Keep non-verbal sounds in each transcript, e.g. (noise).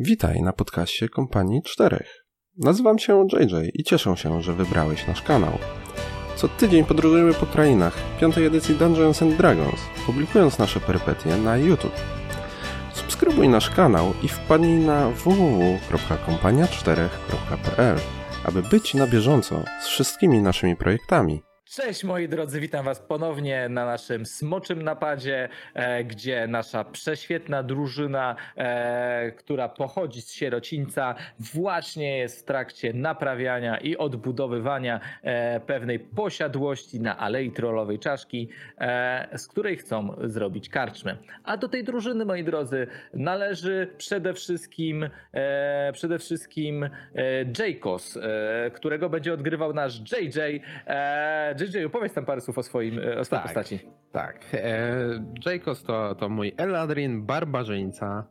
Witaj na podcaście Kompanii Czterech. Nazywam się JJ i cieszę się, że wybrałeś nasz kanał. Co tydzień podróżujemy po krainach piątej edycji Dungeons and Dragons, publikując nasze perypetie na YouTube. Subskrybuj nasz kanał i wpadnij na www.kompania4.pl, aby być na bieżąco z wszystkimi naszymi projektami. Cześć moi drodzy, witam was ponownie na naszym smoczym napadzie, e, gdzie nasza prześwietna drużyna, e, która pochodzi z sierocińca, właśnie jest w trakcie naprawiania i odbudowywania e, pewnej posiadłości na Alei Trollowej Czaszki, z której chcą zrobić karczmę. A do tej drużyny, moi drodzy, należy przede wszystkim przede wszystkim Jaycos, e, którego będzie odgrywał nasz JJ. JJ, opowiedz tam parę słów o swoim, e, o swojej Tak. postaci. Tak. E, Jacobs to, to mój Eladrin, barbarzyńca.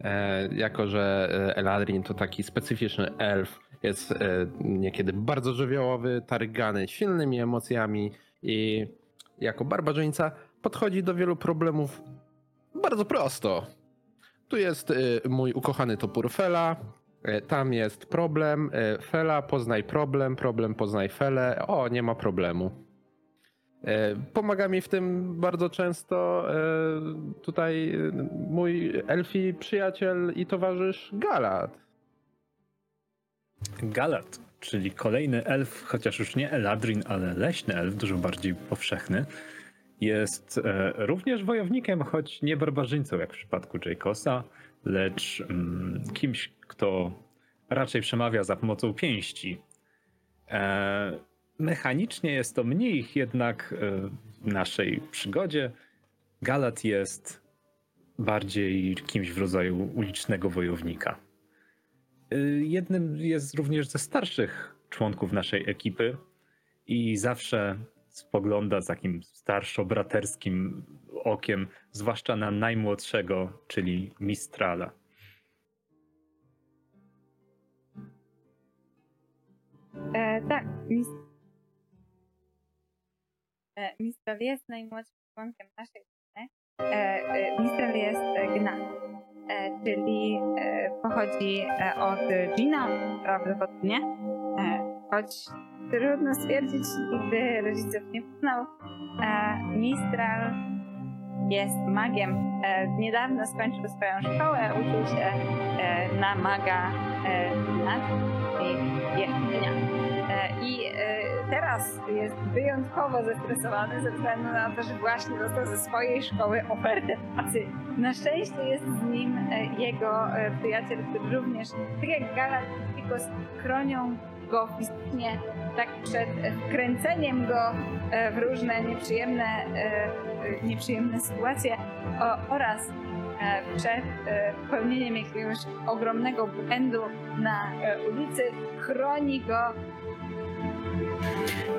E, jako, że e, Eladrin to taki specyficzny elf, jest e, niekiedy bardzo żywiołowy, targany silnymi emocjami i jako barbarzyńca podchodzi do wielu problemów bardzo prosto. Tu jest mój ukochany topór Fela. E, Tam jest problem. E, Fela, poznaj problem, problem, poznaj Felę. O, nie ma problemu. E, Pomaga mi w tym bardzo często tutaj mój elfi przyjaciel i towarzysz Galat. Galat, czyli kolejny elf, chociaż już nie Eladrin, ale leśny elf, dużo bardziej powszechny. Jest również wojownikiem, choć nie barbarzyńcą jak w przypadku Jacosa, lecz mm, kimś, kto raczej przemawia za pomocą pięści. E, mechanicznie jest to mniej, jednak e, w naszej przygodzie Galat jest bardziej kimś w rodzaju ulicznego wojownika. Y, Jednym jest również ze starszych członków naszej ekipy i zawsze spogląda z takim starszo-braterskim okiem, zwłaszcza na najmłodszego, czyli Mistrala. E, tak, mis... e, Mistral jest najmłodszym członkiem naszej rodziny. E, e, Mistral jest e, Gna, e, czyli e, pochodzi od Gina prawdopodobnie, choć trudno stwierdzić, nigdy rodziców nie poznał. Mistral jest magiem. Niedawno skończył swoją szkołę, uczył się na maga e, na i jechnia. E, I e, teraz jest wyjątkowo zestresowany ze względu na to, że właśnie dostał ze swojej szkoły ofertę pracy. Na szczęście jest z nim e, jego przyjaciel, który również, tak jak Galacticos, chronią go fizycznie tak przed wkręceniem go w różne nieprzyjemne, nieprzyjemne sytuacje oraz przed e, popełnieniem jakiegoś ogromnego błędu na e, ulicy. Chroni go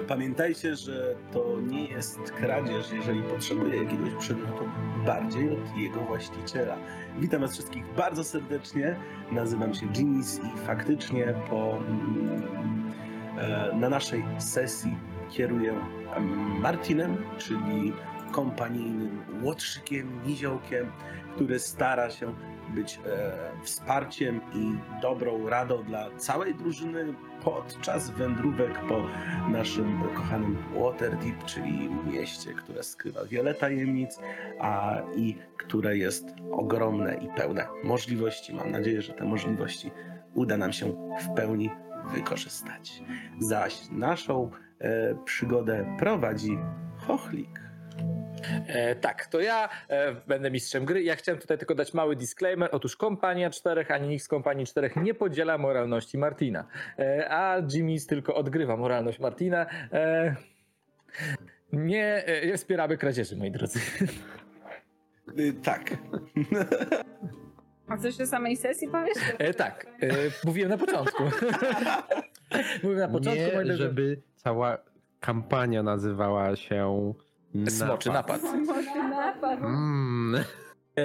Pamiętajcie, że to nie jest kradzież, jeżeli potrzebuje jakiegoś przedmiotu bardziej od jego właściciela. Witam Was wszystkich bardzo serdecznie. Nazywam się Ginis i faktycznie po, mm, e, na naszej sesji kieruję em, Martinem, czyli kompanijnym łotrzykiem, niziołkiem, który stara się być e, wsparciem i dobrą radą dla całej drużyny podczas wędrówek po naszym kochanym Waterdeep, czyli mieście, które skrywa wiele tajemnic, a i które jest ogromne i pełne możliwości. Mam nadzieję, że te możliwości uda nam się w pełni wykorzystać. Zaś naszą e, przygodę prowadzi Chochlik. E, tak, to ja e, będę mistrzem gry. Ja chciałem tutaj tylko dać mały disclaimer. Otóż kompania czterech, ani nikt z kompanii czterech nie podziela moralności Martina. E, a Jimmy's tylko odgrywa moralność Martina. E, nie, e, nie wspieramy kradzieży, moi drodzy. Y, tak. A coś o samej sesji powiesz? E, tak, e, mówiłem na początku. (laughs) mówiłem na początku, Nie, żeby cała kampania nazywała się Smoczy napad. Może napad. Mm.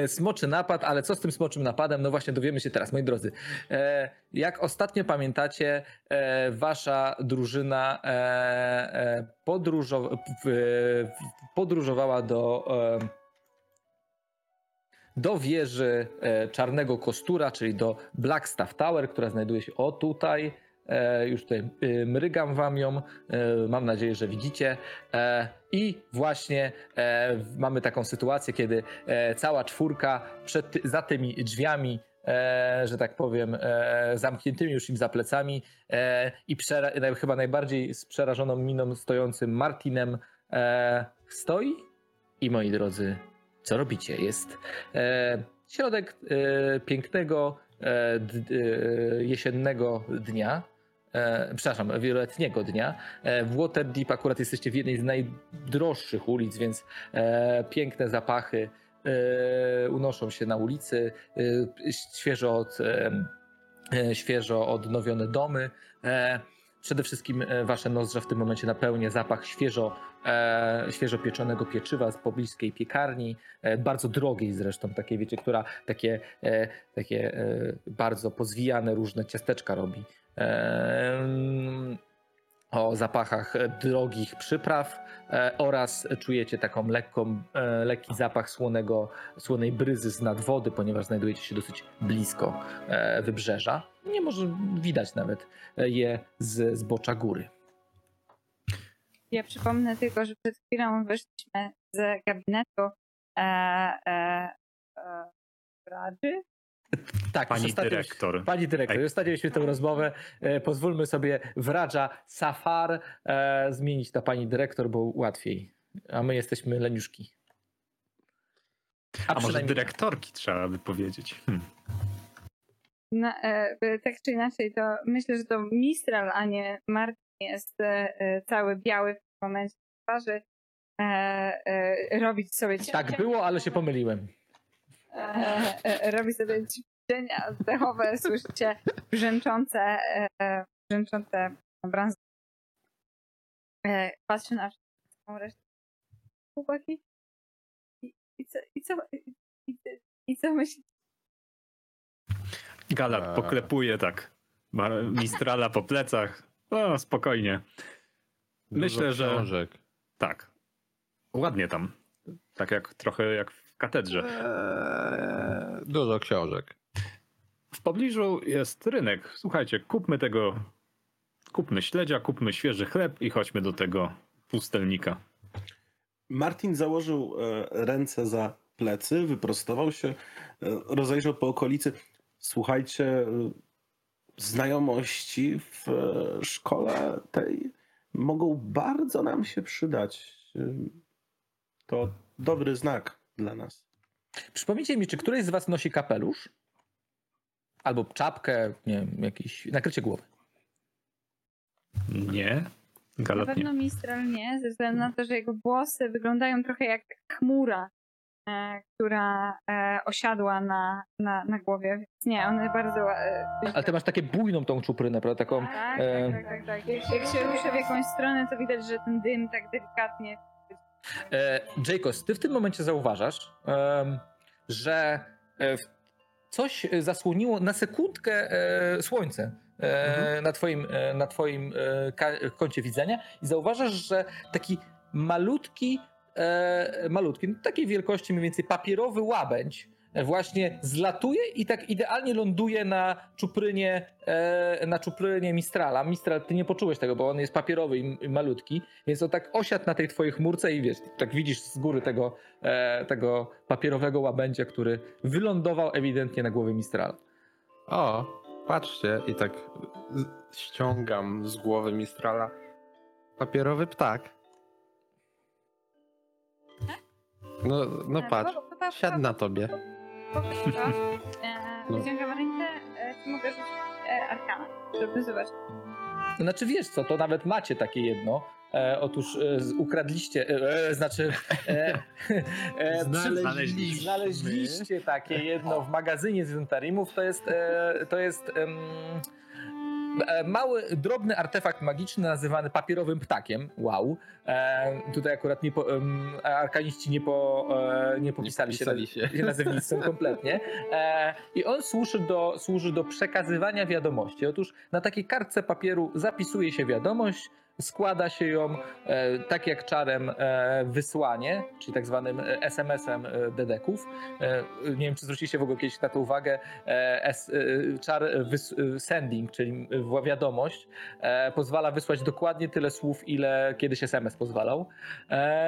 Smoczy napad, ale co z tym smoczym napadem? No właśnie dowiemy się teraz, moi drodzy. E, jak ostatnio pamiętacie, e, wasza drużyna podróżowała do, do wieży Czarnego Kostura, czyli do Blackstaff Tower, która znajduje się o tutaj. E, Już tutaj e, mrygam wam ją. E, Mam nadzieję, że widzicie. I właśnie mamy taką sytuację, kiedy cała czwórka przed, za tymi drzwiami, że tak powiem, zamkniętymi już im za plecami i przera- chyba najbardziej z przerażoną miną stojącym Martinem stoi. I moi drodzy, co robicie? Jest środek pięknego jesiennego dnia. E, przepraszam, wieloletniego dnia. E, w Waterdeep akurat jesteście w jednej z najdroższych ulic, więc e, piękne zapachy unoszą się na ulicy. Świeżo, od, świeżo odnowione domy. Przede wszystkim wasze nozdrza w tym momencie napełnia zapach świeżo, świeżo pieczonego pieczywa z pobliskiej piekarni, bardzo drogiej zresztą, takiej wiecie, która takie, takie bardzo pozwijane różne ciasteczka robi. O zapachach drogich przypraw e, oraz czujecie taką lekką, e, lekki zapach słonego, słonej bryzy z nad wody, ponieważ znajdujecie się dosyć blisko e, wybrzeża. Nie może widać nawet je z zbocza góry. Ja przypomnę tylko, że przed chwilą wyszliśmy z gabinetu e, e, e, Radży. Tak, Pani dyrektor. Pani dyrektor, już ostatnio tę rozmowę. E, pozwólmy sobie w Radża Safar e, zmienić na pani dyrektor, bo łatwiej. A my jesteśmy leniuszki. A może przynajmniej- dyrektorki trzeba by powiedzieć. Hmm. Na, e, tak czy inaczej, to myślę, że to Mistral, a nie Martin jest e, e, cały biały w tym momencie twarzy. E, e, robić sobie Tak było, ale się pomyliłem. E, e, robi sobie ćwiczenia oddechowe, słyszycie brzęczące, e, brzęczące bransoletki. Patrzy na wszystką resztę. Chłopaki? I, i co, i co, i, i, i co myślicie? Galat Eee. poklepuje tak ma Mistrala po plecach. O, spokojnie. Myślę, Dużo że-. Tak. Ładnie tam. Tak jak trochę jak w katedrze. Eee, dużo książek. W pobliżu jest rynek. Słuchajcie, kupmy tego. Kupmy śledzia, kupmy świeży chleb i chodźmy do tego pustelnika. Martin założył e, ręce za plecy, wyprostował się, e, rozejrzał po okolicy. Słuchajcie, e, znajomości w e, szkole tej mogą bardzo nam się przydać. E, To dobry znak dla nas. Przypomnijcie mi, czy któryś z was nosi kapelusz? Albo czapkę, nie wiem, jakiś nakrycie głowy. Nie? Na Galat pewno nie. Mistral nie, ze względu na to, że jego włosy wyglądają trochę jak chmura, e, która e, osiadła na, na, na głowie. Więc nie, one bardzo. E, Ale ty masz takie bujną tą czuprynę, prawda? Taką. tak, e, tak, tak, tak, tak. Jak, jak się ruszę w jakąś stronę, to widać, że ten dym tak delikatnie. E, Jacobs, ty w tym momencie zauważasz, że e, w- coś zasłoniło na sekundkę e, słońce e, na twoim, e, na twoim e, kącie widzenia i zauważasz, że taki malutki, malutki, no, takiej wielkości mniej więcej papierowy łabędź właśnie zlatuje i tak idealnie ląduje na czuprynie, e, na czuprynie Mistrala. Mistral, ty nie poczułeś tego, bo on jest papierowy i, malutki, więc on tak osiadł na tej twojej chmurce i wiesz, tak widzisz z góry tego, e, tego papierowego łabędzia, który wylądował ewidentnie na głowie Mistrala. O, patrzcie, i tak ściągam z głowy Mistrala papierowy ptak. No, no patrz, siadł na tobie. (laughs) No. Wyciągam rękę, e, czy mogę rzucić e, arkana, żeby zobaczyć. Znaczy wiesz co, to nawet macie takie jedno. E, otóż e, z- ukradliście, e, e, znaczy e, e, Znaleźliśmy. znaleźliście takie jedno w magazynie z Juntarimów. To jest, e, to jest em, e, mały, drobny artefakt magiczny nazywany papierowym ptakiem. Wow. E, tutaj akurat nie po, em, arkaniści nie, po, e, nie popisali się, popisali się. nazewnictwem kompletnie. E, I on służy do, służy do przekazywania wiadomości. Otóż na takiej kartce papieru zapisuje się wiadomość, składa się ją e, tak jak czarem e, wysłanie, czyli tak zwanym e, SMS-em e, dedeków. E, nie wiem, czy zwróciliście w ogóle kiedyś na to uwagę. E, czar wys, sending, czyli wiadomość, pozwala wysłać dokładnie tyle słów, ile kiedyś SMS pozwalał.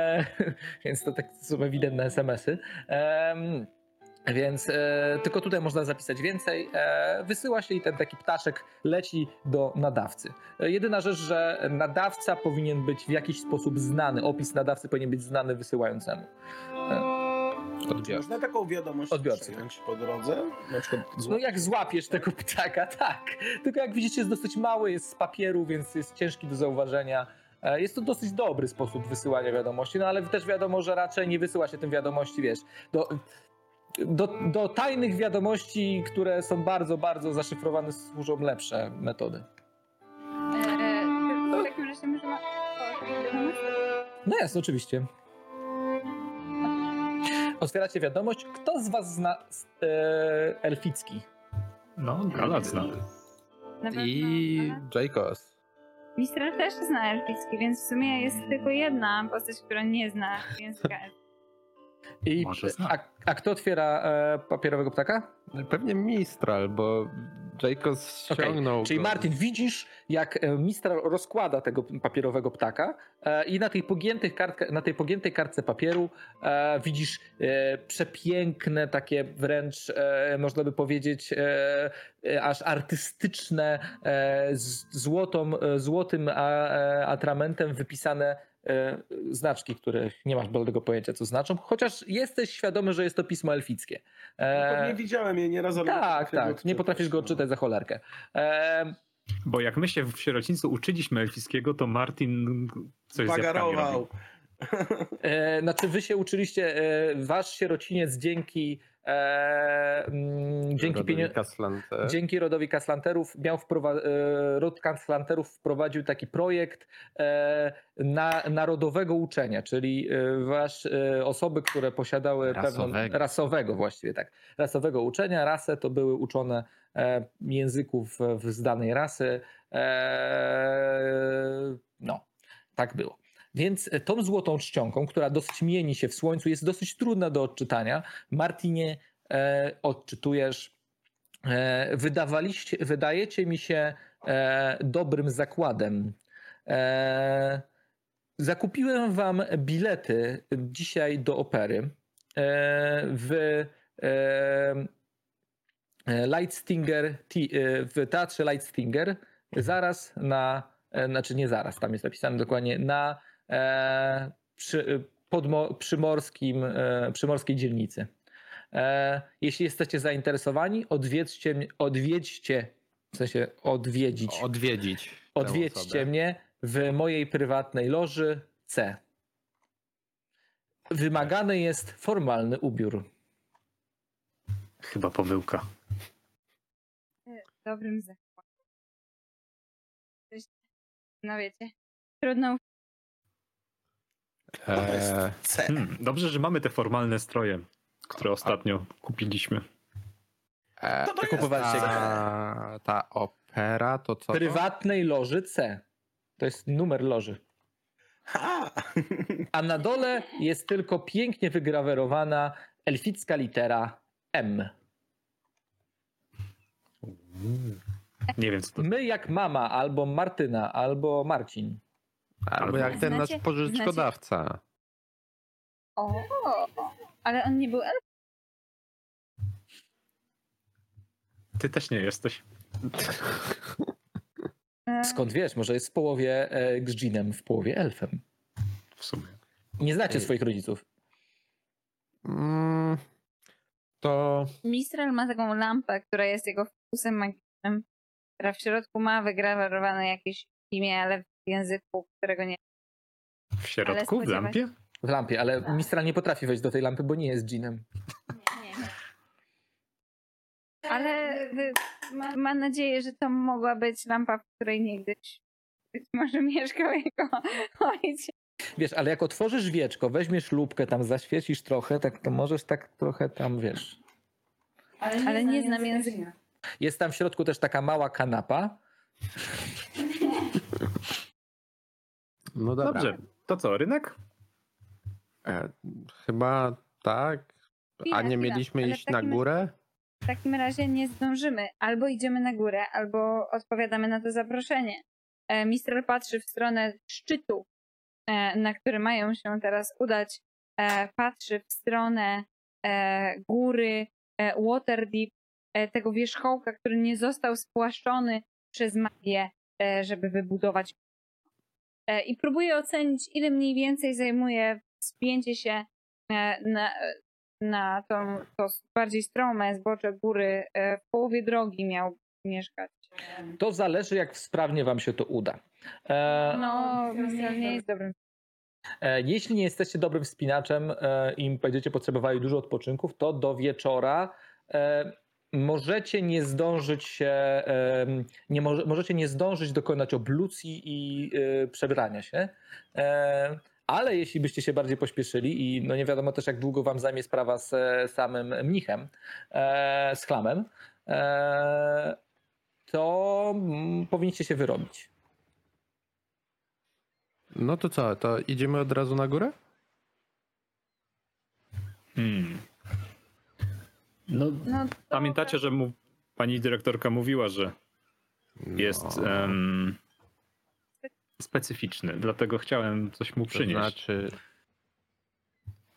(laughs) Więc to tak są ewidentne SMS-y. Więc e, tylko tutaj można zapisać więcej. E, wysyła się i ten taki ptaszek leci do nadawcy. E, jedyna rzecz, że nadawca powinien być w jakiś sposób znany. Opis nadawcy powinien być znany wysyłającemu. Czy Odbiór. można taką wiadomość Odbiorcy, przyjąć po drodze? Na przykład No jak złapiesz tego ptaka, tak. Tylko jak widzicie jest dosyć mały, jest z papieru, więc jest ciężki do zauważenia. E, Jest to dosyć dobry sposób wysyłania wiadomości, no ale też wiadomo, że raczej nie wysyła się tym wiadomości, wiesz, do, do, do tajnych wiadomości, które są bardzo, bardzo zaszyfrowane, służą lepsze metody. E, w takim razie możemy... No jest, oczywiście. Otwieracie wiadomość. Kto z was zna e, elficki? No, Galat zna. I Jacos. Mistral też zna elficki, więc w sumie jest tylko jedna postać, która nie zna języka elfickiego. I, a, a kto otwiera e, papierowego ptaka? Pewnie Mistral, bo Okej, ściągnął Czyli go. Martin, widzisz, jak e, Mistral rozkłada tego papierowego ptaka e, i na tej, pogiętych kartce, na tej pogiętej kartce papieru e, widzisz e, przepiękne, takie wręcz, e, można by powiedzieć, aż artystyczne, z złotą, złotym a, atramentem wypisane znaczki, których nie masz bladego pojęcia, co znaczą, chociaż jesteś świadomy, że jest to pismo elfickie. E, No, nie widziałem jej nieraz, ale tak, tak, nie potrafisz go no. odczytać za cholerkę. E, Bo jak my się w sierocińcu uczyliśmy elfickiego, to Martin coś z Bagarował. E, znaczy wy się uczyliście, e, wasz sierociniec dzięki e, mm, dzięki, Rodowi dzięki rodowi Kaslanterów miał wprowa- e, rod Kaslanterów wprowadził taki projekt e, na, narodowego uczenia, czyli e, wasz e, osoby, które posiadały pewną Rasowego. rasowego właściwie tak, rasowego uczenia, rasę to były uczone e, języków w- z danej rasy. E, no, tak było. Więc tą złotą czcionką, która dosyć mieni się w słońcu, jest dosyć trudna do odczytania. Martinie, e, odczytujesz. E, wydawaliście, wydajecie mi się e, dobrym zakładem. E, zakupiłem wam bilety dzisiaj do opery e, w e, Lightstinger, e, w teatrze Lightstinger zaraz na, e, znaczy nie zaraz, tam jest napisane dokładnie, na e, przy, podmo, przymorskim, e, przymorskiej dzielnicy. E, jeśli jesteście zainteresowani, odwiedźcie, mnie- odwiedźcie, w sensie odwiedzić, Odwiedzić. odwiedźcie osobę. mnie w mojej prywatnej loży C. Wymagany jest formalny ubiór. Chyba pomyłka. Dobrym zakładem. Coś- No wiecie, trudno Eee, C. Hmm, dobrze, że mamy te formalne stroje, które ostatnio kupiliśmy. eee, To to jest kupowaliście ta, ta opera to co? to? Prywatnej loży C. To jest numer loży. Ha! (laughs) A na dole jest tylko pięknie wygrawerowana elficka litera M. Nie wiem, co to My jak mama, albo Martyna, albo Marcin. Albo jak ten Znacie- nasz pożyczkodawca. O, ale on nie był elf. Ty też nie jesteś. e, Skąd wiesz, może jest w połowie e, Grzinem, w połowie elfem. W sumie. Nie znacie Ej. swoich rodziców. Mm, to Mistral ma taką lampę, która jest jego fokusem magicznym, która w środku ma wygrawerowane jakieś imię, ale w języku, którego nie W środku, w lampie? W lampie, ale Mistral nie potrafi wejść do tej lampy, bo nie jest dżinem. Nie, nie. Ale y, ma, mam nadzieję, że to mogła być lampa, w której niegdyś być może mieszkał jego (laughs) ojciec. Wiesz, ale jak otworzysz wieczko, weźmiesz lupkę, tam zaświecisz trochę, tak to możesz tak trochę tam, wiesz. Ale nie znam języka. Jest tam w środku też taka mała kanapa. (laughs) No dobra. Dobrze, to co, rynek? E, chyba tak. A Chwila, nie chwila, mieliśmy ale iść na takim- górę? W takim razie nie zdążymy. Albo idziemy na górę, albo odpowiadamy na to zaproszenie. E, Mistral patrzy w stronę szczytu, e, na który mają się teraz udać. E, Patrzy w stronę e, góry e, Waterdeep, e, tego wierzchołka, który nie został spłaszczony przez magię, e, żeby wybudować. E, I próbuje ocenić, ile mniej więcej zajmuje wspięcie się e, na, na tą, to bardziej strome zbocze góry. E, W połowie drogi miał mieszkać. To zależy, jak sprawnie wam się to uda. E, No, nie jest dobrym. E, Jeśli nie jesteście dobrym wspinaczem e, i będziecie potrzebowali dużo odpoczynków, to do wieczora e, możecie nie zdążyć się, nie może, możecie nie zdążyć dokonać oblucji i e, przebrania się. Ale jeśli byście się bardziej pośpieszyli i no nie wiadomo też jak długo wam zajmie sprawa z e, samym mnichem, e, z chlamem, e, to mm, powinniście się wyrobić. No to co, to idziemy od razu na górę? Hmm. No, No, pamiętacie, że mu, pani dyrektorka mówiła, że jest No, em, specyficzny, dlatego chciałem coś mu to przynieść. znaczy,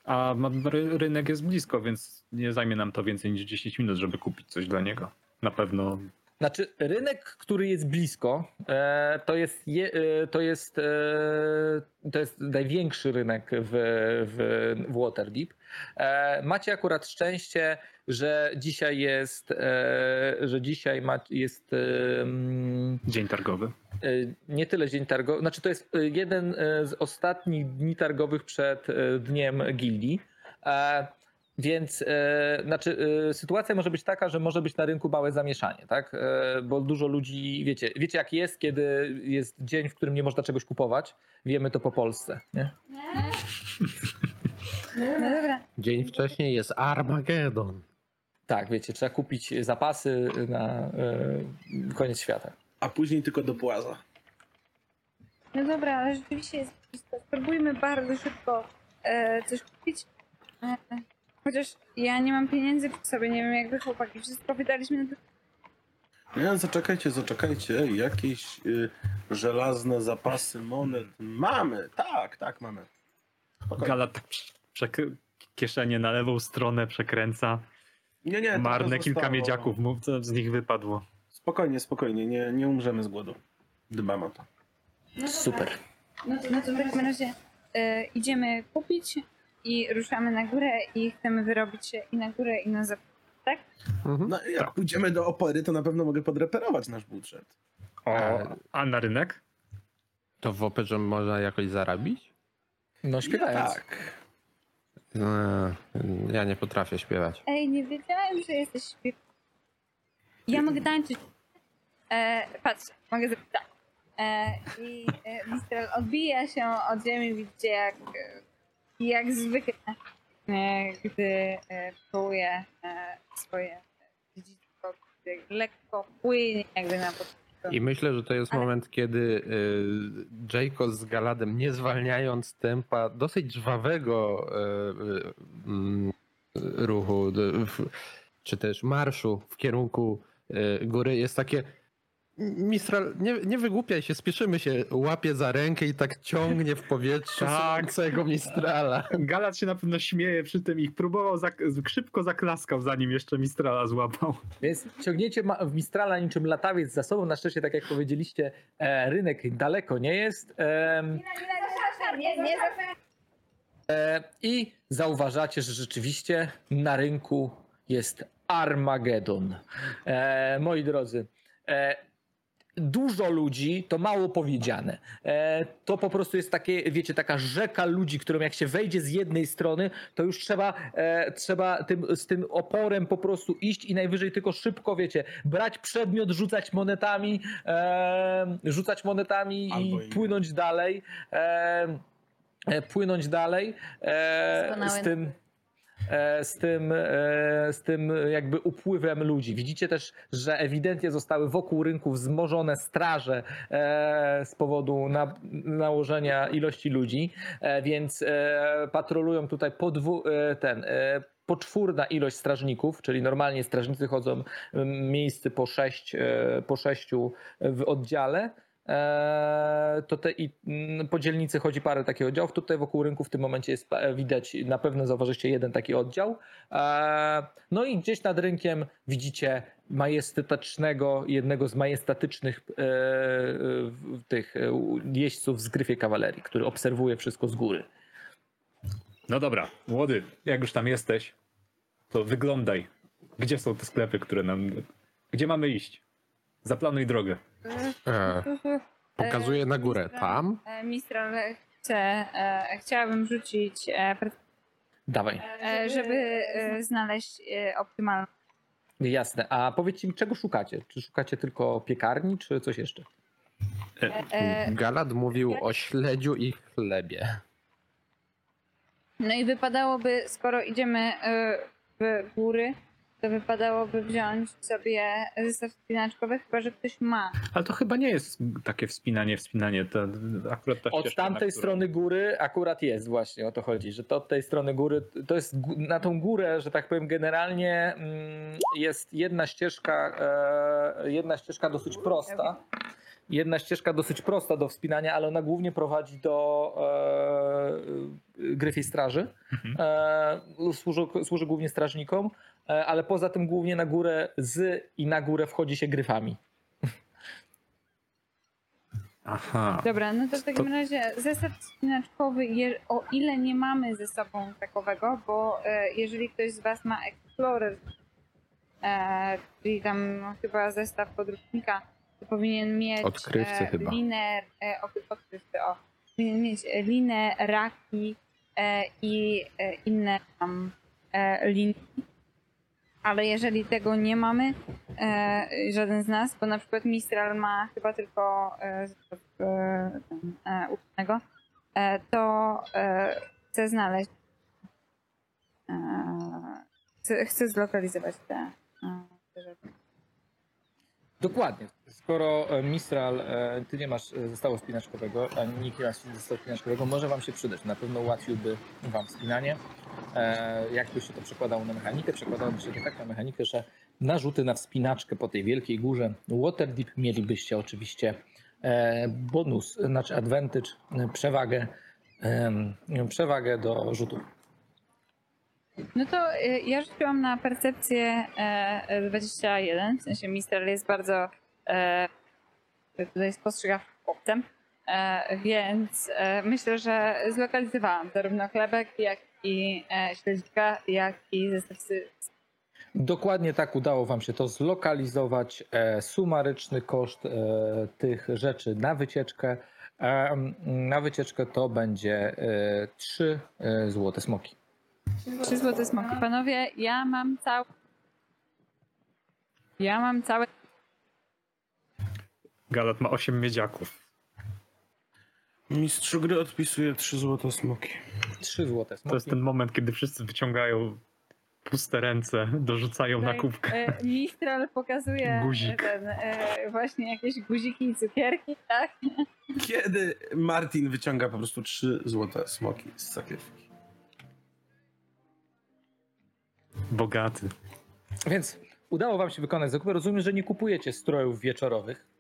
A rynek jest blisko, więc nie zajmie nam to więcej niż 10 minut, żeby kupić coś dla niego. Na pewno Znaczy, rynek, który jest blisko, e, to jest, je, e, to jest, e, to jest największy rynek w, w, w Waterdeep. Macie akurat szczęście, że dzisiaj jest, że dzisiaj ma, jest dzień targowy. nie tyle dzień targowy, znaczy to jest jeden z ostatnich dni targowych przed dniem gildii. E, Więc e, znaczy, e, sytuacja może być taka, że może być na rynku małe zamieszanie, tak? E, bo dużo ludzi, wiecie, wiecie jak jest, kiedy jest dzień, w którym nie można czegoś kupować. Wiemy to po Polsce, nie? no dobra. dzień wcześniej jest Armagedon. Tak, wiecie, trzeba kupić zapasy na e, koniec świata. A później tylko do płaza. No dobra, ale rzeczywiście jest. Spróbujmy bardzo szybko e, coś kupić. Chociaż ja nie mam pieniędzy przy sobie, nie wiem jak wy chłopaki, wszystko wydaliśmy na to. Nie, zaczekajcie, zaczekajcie. Jakieś y, żelazne zapasy monet mamy. Tak, tak, mamy. Spokojnie. Gala tak przek- kieszenie na lewą stronę przekręca. Nie, nie, Marne kilka zostało. miedziaków, mu co z nich wypadło. Spokojnie, spokojnie, nie, nie umrzemy z głodu. Dbam o to. No dobra. Super. No to, no to w takim razie e, idziemy kupić i ruszamy na górę i chcemy wyrobić się i na górę i na zap... Tak? Mhm. No jak Tak. pójdziemy do opory, to na pewno mogę podreperować nasz budżet. O, A- a na rynek? To w operze można jakoś zarabić? No śpiewając. Tak. Eee, Ja nie potrafię śpiewać. Ej, nie wiedziałem, że jesteś śpiew... Ja mogę tańczyć. E, patrz, mogę tak. E, I e, Mistral odbija się od ziemi, widzicie jak, e, jak zwykle, e, gdy e, przywołuje e, swoje dziedzictwo, lekko płynie jakby na początku. I myślę, że to jest Ale- moment, kiedy Jacob z Galadem, nie zwalniając tempa dosyć żwawego ruchu, czy też marszu w kierunku góry, jest takie. Mistral, nie, nie wygłupiaj się, spieszymy się, łapie za rękę i tak ciągnie w powietrzu Tak. tak. Mistrala. Galat się na pewno śmieje przy tym i próbował, zak- szybko zaklaskał, zanim jeszcze Mistrala złapał. Więc ciągniecie ma- w Mistrala niczym latawiec za sobą. Na szczęście, tak jak powiedzieliście, e, rynek daleko nie jest. Em, Nie, nie, E, I zauważacie, że rzeczywiście na rynku jest Armagedon. E, moi drodzy, e, dużo ludzi, to mało powiedziane. E, to po prostu jest takie, wiecie, taka rzeka ludzi, którą jak się wejdzie z jednej strony, to już trzeba, e, trzeba tym, z tym oporem po prostu iść i najwyżej tylko szybko, wiecie, brać przedmiot, rzucać monetami, e, rzucać monetami Albo i i- płynąć dalej. Płynąć dalej e, z tym. E, z tym, e, z tym jakby upływem ludzi. Widzicie też, że ewidentnie zostały wokół rynku wzmożone straże e, z powodu na, nałożenia ilości ludzi, więc patrolują tutaj podwu, ten, poczwórna ilość strażników, czyli normalnie strażnicy chodzą m, miejscy po sześć, po sześciu w oddziale. E, To te, i po dzielnicy chodzi parę takich oddziałów. Tutaj wokół rynku w tym momencie jest e, widać, na pewno zauważycie jeden taki oddział. E, No i gdzieś nad rynkiem widzicie majestatycznego, jednego z majestatycznych e, w- tych e, jeźdźców z gryfie kawalerii, który obserwuje wszystko z góry. No dobra, młody, jak już tam jesteś, to wyglądaj. Gdzie są te sklepy, które nam... Gdzie mamy iść? Zaplanuj drogę. E, pokazuję na górę. Tam? E, Mistral chce, e, chciałabym rzucić, e, pre- Dawaj. e, żeby e, znaleźć e, optymalną. Jasne. A powiedzcie mi, czego szukacie? Czy szukacie tylko piekarni, czy coś jeszcze? E, Galad mówił o śledziu i chlebie. No i wypadałoby, skoro idziemy e, w góry, to wypadałoby wziąć sobie zestaw spinaczkowy, chyba że ktoś ma. Ale to chyba nie jest takie wspinanie, wspinanie. To akurat ta Od ścieżka, tamtej którą- strony góry akurat jest właśnie o to chodzi, że to od tej strony góry, to jest na tą górę, że tak powiem, generalnie mm, jest jedna ścieżka, e, jedna ścieżka dosyć prosta. Jedna ścieżka dosyć prosta do wspinania, ale ona głównie prowadzi do e, gryfiej straży. Mhm. E, służy, służy głównie strażnikom, e, ale poza tym głównie na górę z i na górę wchodzi się gryfami. Aha. Dobra, no to w takim razie zestaw spinaczkowy, je, o ile nie mamy ze sobą takowego, bo e, jeżeli ktoś z Was ma Explorer, e, czyli tam no, chyba zestaw podróżnika, to powinien mieć Odkrywcy chyba. linę, e, od- odkrywcy, o, powinien mieć e, linę, raki e, i e, inne tam e, linki. Ale jeżeli tego nie mamy, e, żaden z nas, bo na przykład Mistral ma chyba tylko e, e, e, e, to e, chcę znaleźć, e, chcę, chcę zlokalizować te, e, te rzeczy. Dokładnie. Skoro e, Mistral, e, ty nie masz e, zestawu spinaczkowego, ani nikt nie ma zestawu spinaczkowego, może wam się przydać. Na pewno ułatwiłby wam wspinanie. E, Jakby się to przekładało na mechanikę? Przekładałoby się to tak na mechanikę, że narzuty na wspinaczkę po tej wielkiej górze Waterdeep mielibyście oczywiście bonus, znaczy advantage, przewagę, przewagę do rzutów. No to ja rzuciłam na percepcję e, e, 21, w sensie Mistral jest bardzo tutaj spostrzegawczym e, więc e, myślę, że zlokalizowałam zarówno chlebek, jak i e, śledzika, jak i zestaw Dokładnie tak udało Wam się to zlokalizować. E, sumaryczny koszt e, tych rzeczy na wycieczkę. E, na wycieczkę to będzie e, 3 e, złote smoki. Trzy złote smoki. Panowie, ja mam cały. Ja mam całe. Galat ma 8 miedziaków. Mistrzu gry odpisuje trzy złote smoki. 3 złote To jest smoki. ten moment, kiedy wszyscy wyciągają puste ręce, dorzucają na kubkę. E, Mistral pokazuje Guzik. ten, e, właśnie jakieś guziki i cukierki, tak? Kiedy Martin wyciąga po prostu trzy złote smoki z sakiewki. Bogaty. Więc udało Wam się wykonać zakupy. Rozumiem, że nie kupujecie strojów wieczorowych.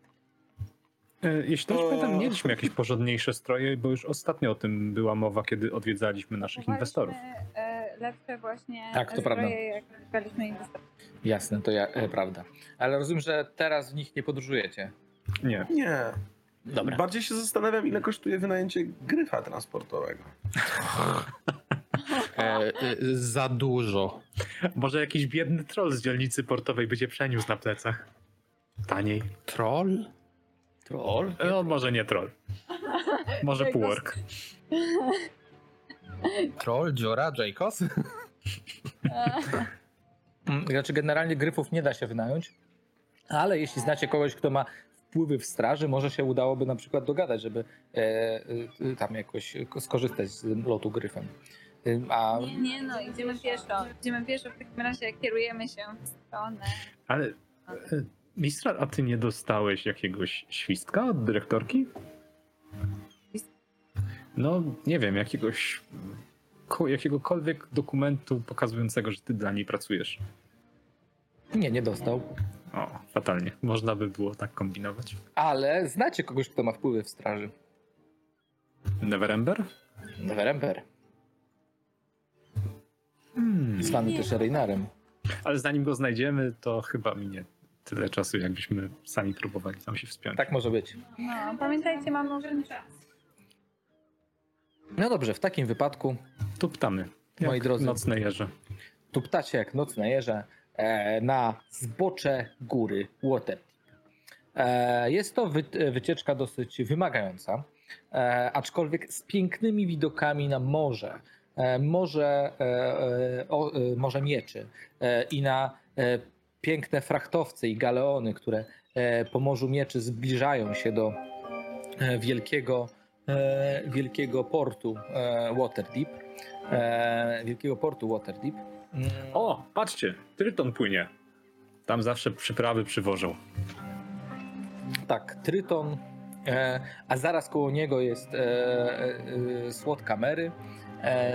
E, Jeśli dobrze pamiętam, mieliśmy jakieś porządniejsze stroje, bo już ostatnio o tym była mowa, kiedy odwiedzaliśmy naszych inwestorów. Kupowaliśmy, E, lepsze właśnie Tak, to prawda. jak inwestorów. Jasne, to ja, e, prawda. Ale rozumiem, że teraz w nich nie podróżujecie. Nie. Nie. Dobra. Bardziej się zastanawiam, ile kosztuje wynajęcie gryfa transportowego. E, e, za dużo. Może jakiś biedny troll z dzielnicy portowej by cię przeniósł na plecach. Taniej. Troll? Troll? No, może nie troll. Może półork. Troll, dziura, Jacobs? Mm, Znaczy, generalnie gryfów nie da się wynająć, ale jeśli znacie kogoś, kto ma wpływy w straży, może się udałoby na przykład dogadać, żeby e, e, tam jakoś skorzystać z lotu gryfem. A Nie, nie no, idziemy pieszo. Idziemy pieszo, w takim razie kierujemy się w stronę. Ale e, Mistral, a ty nie dostałeś jakiegoś świstka od dyrektorki? No, nie wiem, jakiegoś ko- jakiegokolwiek dokumentu pokazującego, że ty dla niej pracujesz. nie, nie dostał. O, fatalnie. Można by było tak kombinować. Ale znacie kogoś, kto ma wpływy w straży. Neverember? Neverember. Hmm. Zwany też Reinarem. Ale zanim go znajdziemy, to chyba minie tyle czasu, jakbyśmy sami próbowali tam się wspiąć. Tak może być. No, pamiętajcie, mam ograniczony czas. No dobrze, w takim wypadku Tuptamy. Jak Moi drodzy. Nocne jeże. tuptacie jak nocne jeże e, na zbocze góry Waterdeep. E, jest to wy, wycieczka dosyć wymagająca, e, aczkolwiek z pięknymi widokami na morze. E, morze, e, e, o, e, morze mieczy e, i na e, piękne frachtowce i galeony, które e, po Morzu Mieczy zbliżają się do e, wielkiego, e, wielkiego portu Waterdeep. Wielkiego portu Waterdeep. O, patrzcie, Tryton płynie. Tam zawsze przyprawy przywożą. Tak, Tryton, a zaraz koło niego jest e, e,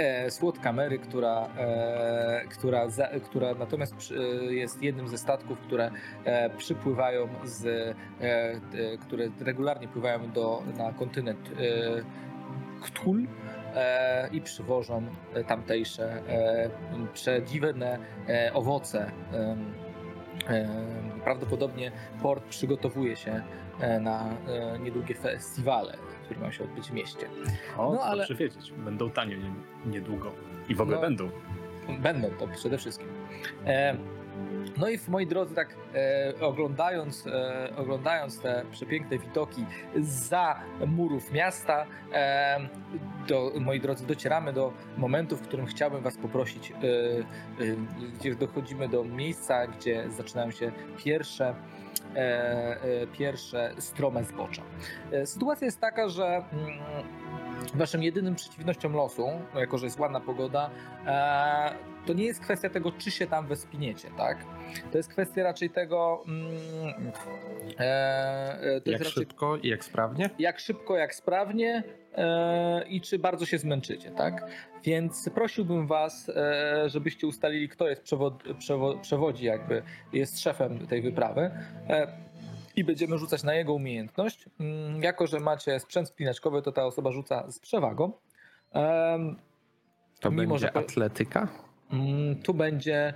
e, słod kamery. E, e, słod kamery, która, e, która, za, która natomiast przy, e, jest jednym ze statków, które e, przypływają z, e, e, które regularnie pływają do, na kontynent e, Ktul. E, I przywożą tamtejsze przedziwne owoce. Prawdopodobnie port przygotowuje się na niedługie festiwale, które mają się odbyć w mieście. O, No, ale- wiedzieć. Będą tanie nie, niedługo. I w ogóle No. będą. Będą to przede wszystkim. E, no i moi drodzy, tak e, oglądając, e, oglądając te przepiękne widoki za murów miasta, e, do, moi drodzy, docieramy do momentu, w którym chciałbym Was poprosić, e, e, gdzie dochodzimy do miejsca, gdzie zaczynają się pierwsze pierwsze strome zbocza. E, Sytuacja jest taka, że mm, waszym jedynym przeciwnością losu, jako że jest ładna pogoda, e, to nie jest kwestia tego, czy się tam wespiniecie, tak? To jest kwestia raczej tego, mm, e, e, to Jak raczej szybko i jak sprawnie? jak szybko, jak sprawnie e, i czy bardzo się zmęczycie, tak? Więc prosiłbym was, e, żebyście ustalili, kto jest przewod, przewo, przewodzi, jakby jest szefem tej wyprawy. I będziemy rzucać na jego umiejętność. Mm, Jako, że macie sprzęt spinaczkowy, to ta osoba rzuca z przewagą. Em, To Mimo, będzie że atletyka? Mm, Tu będzie.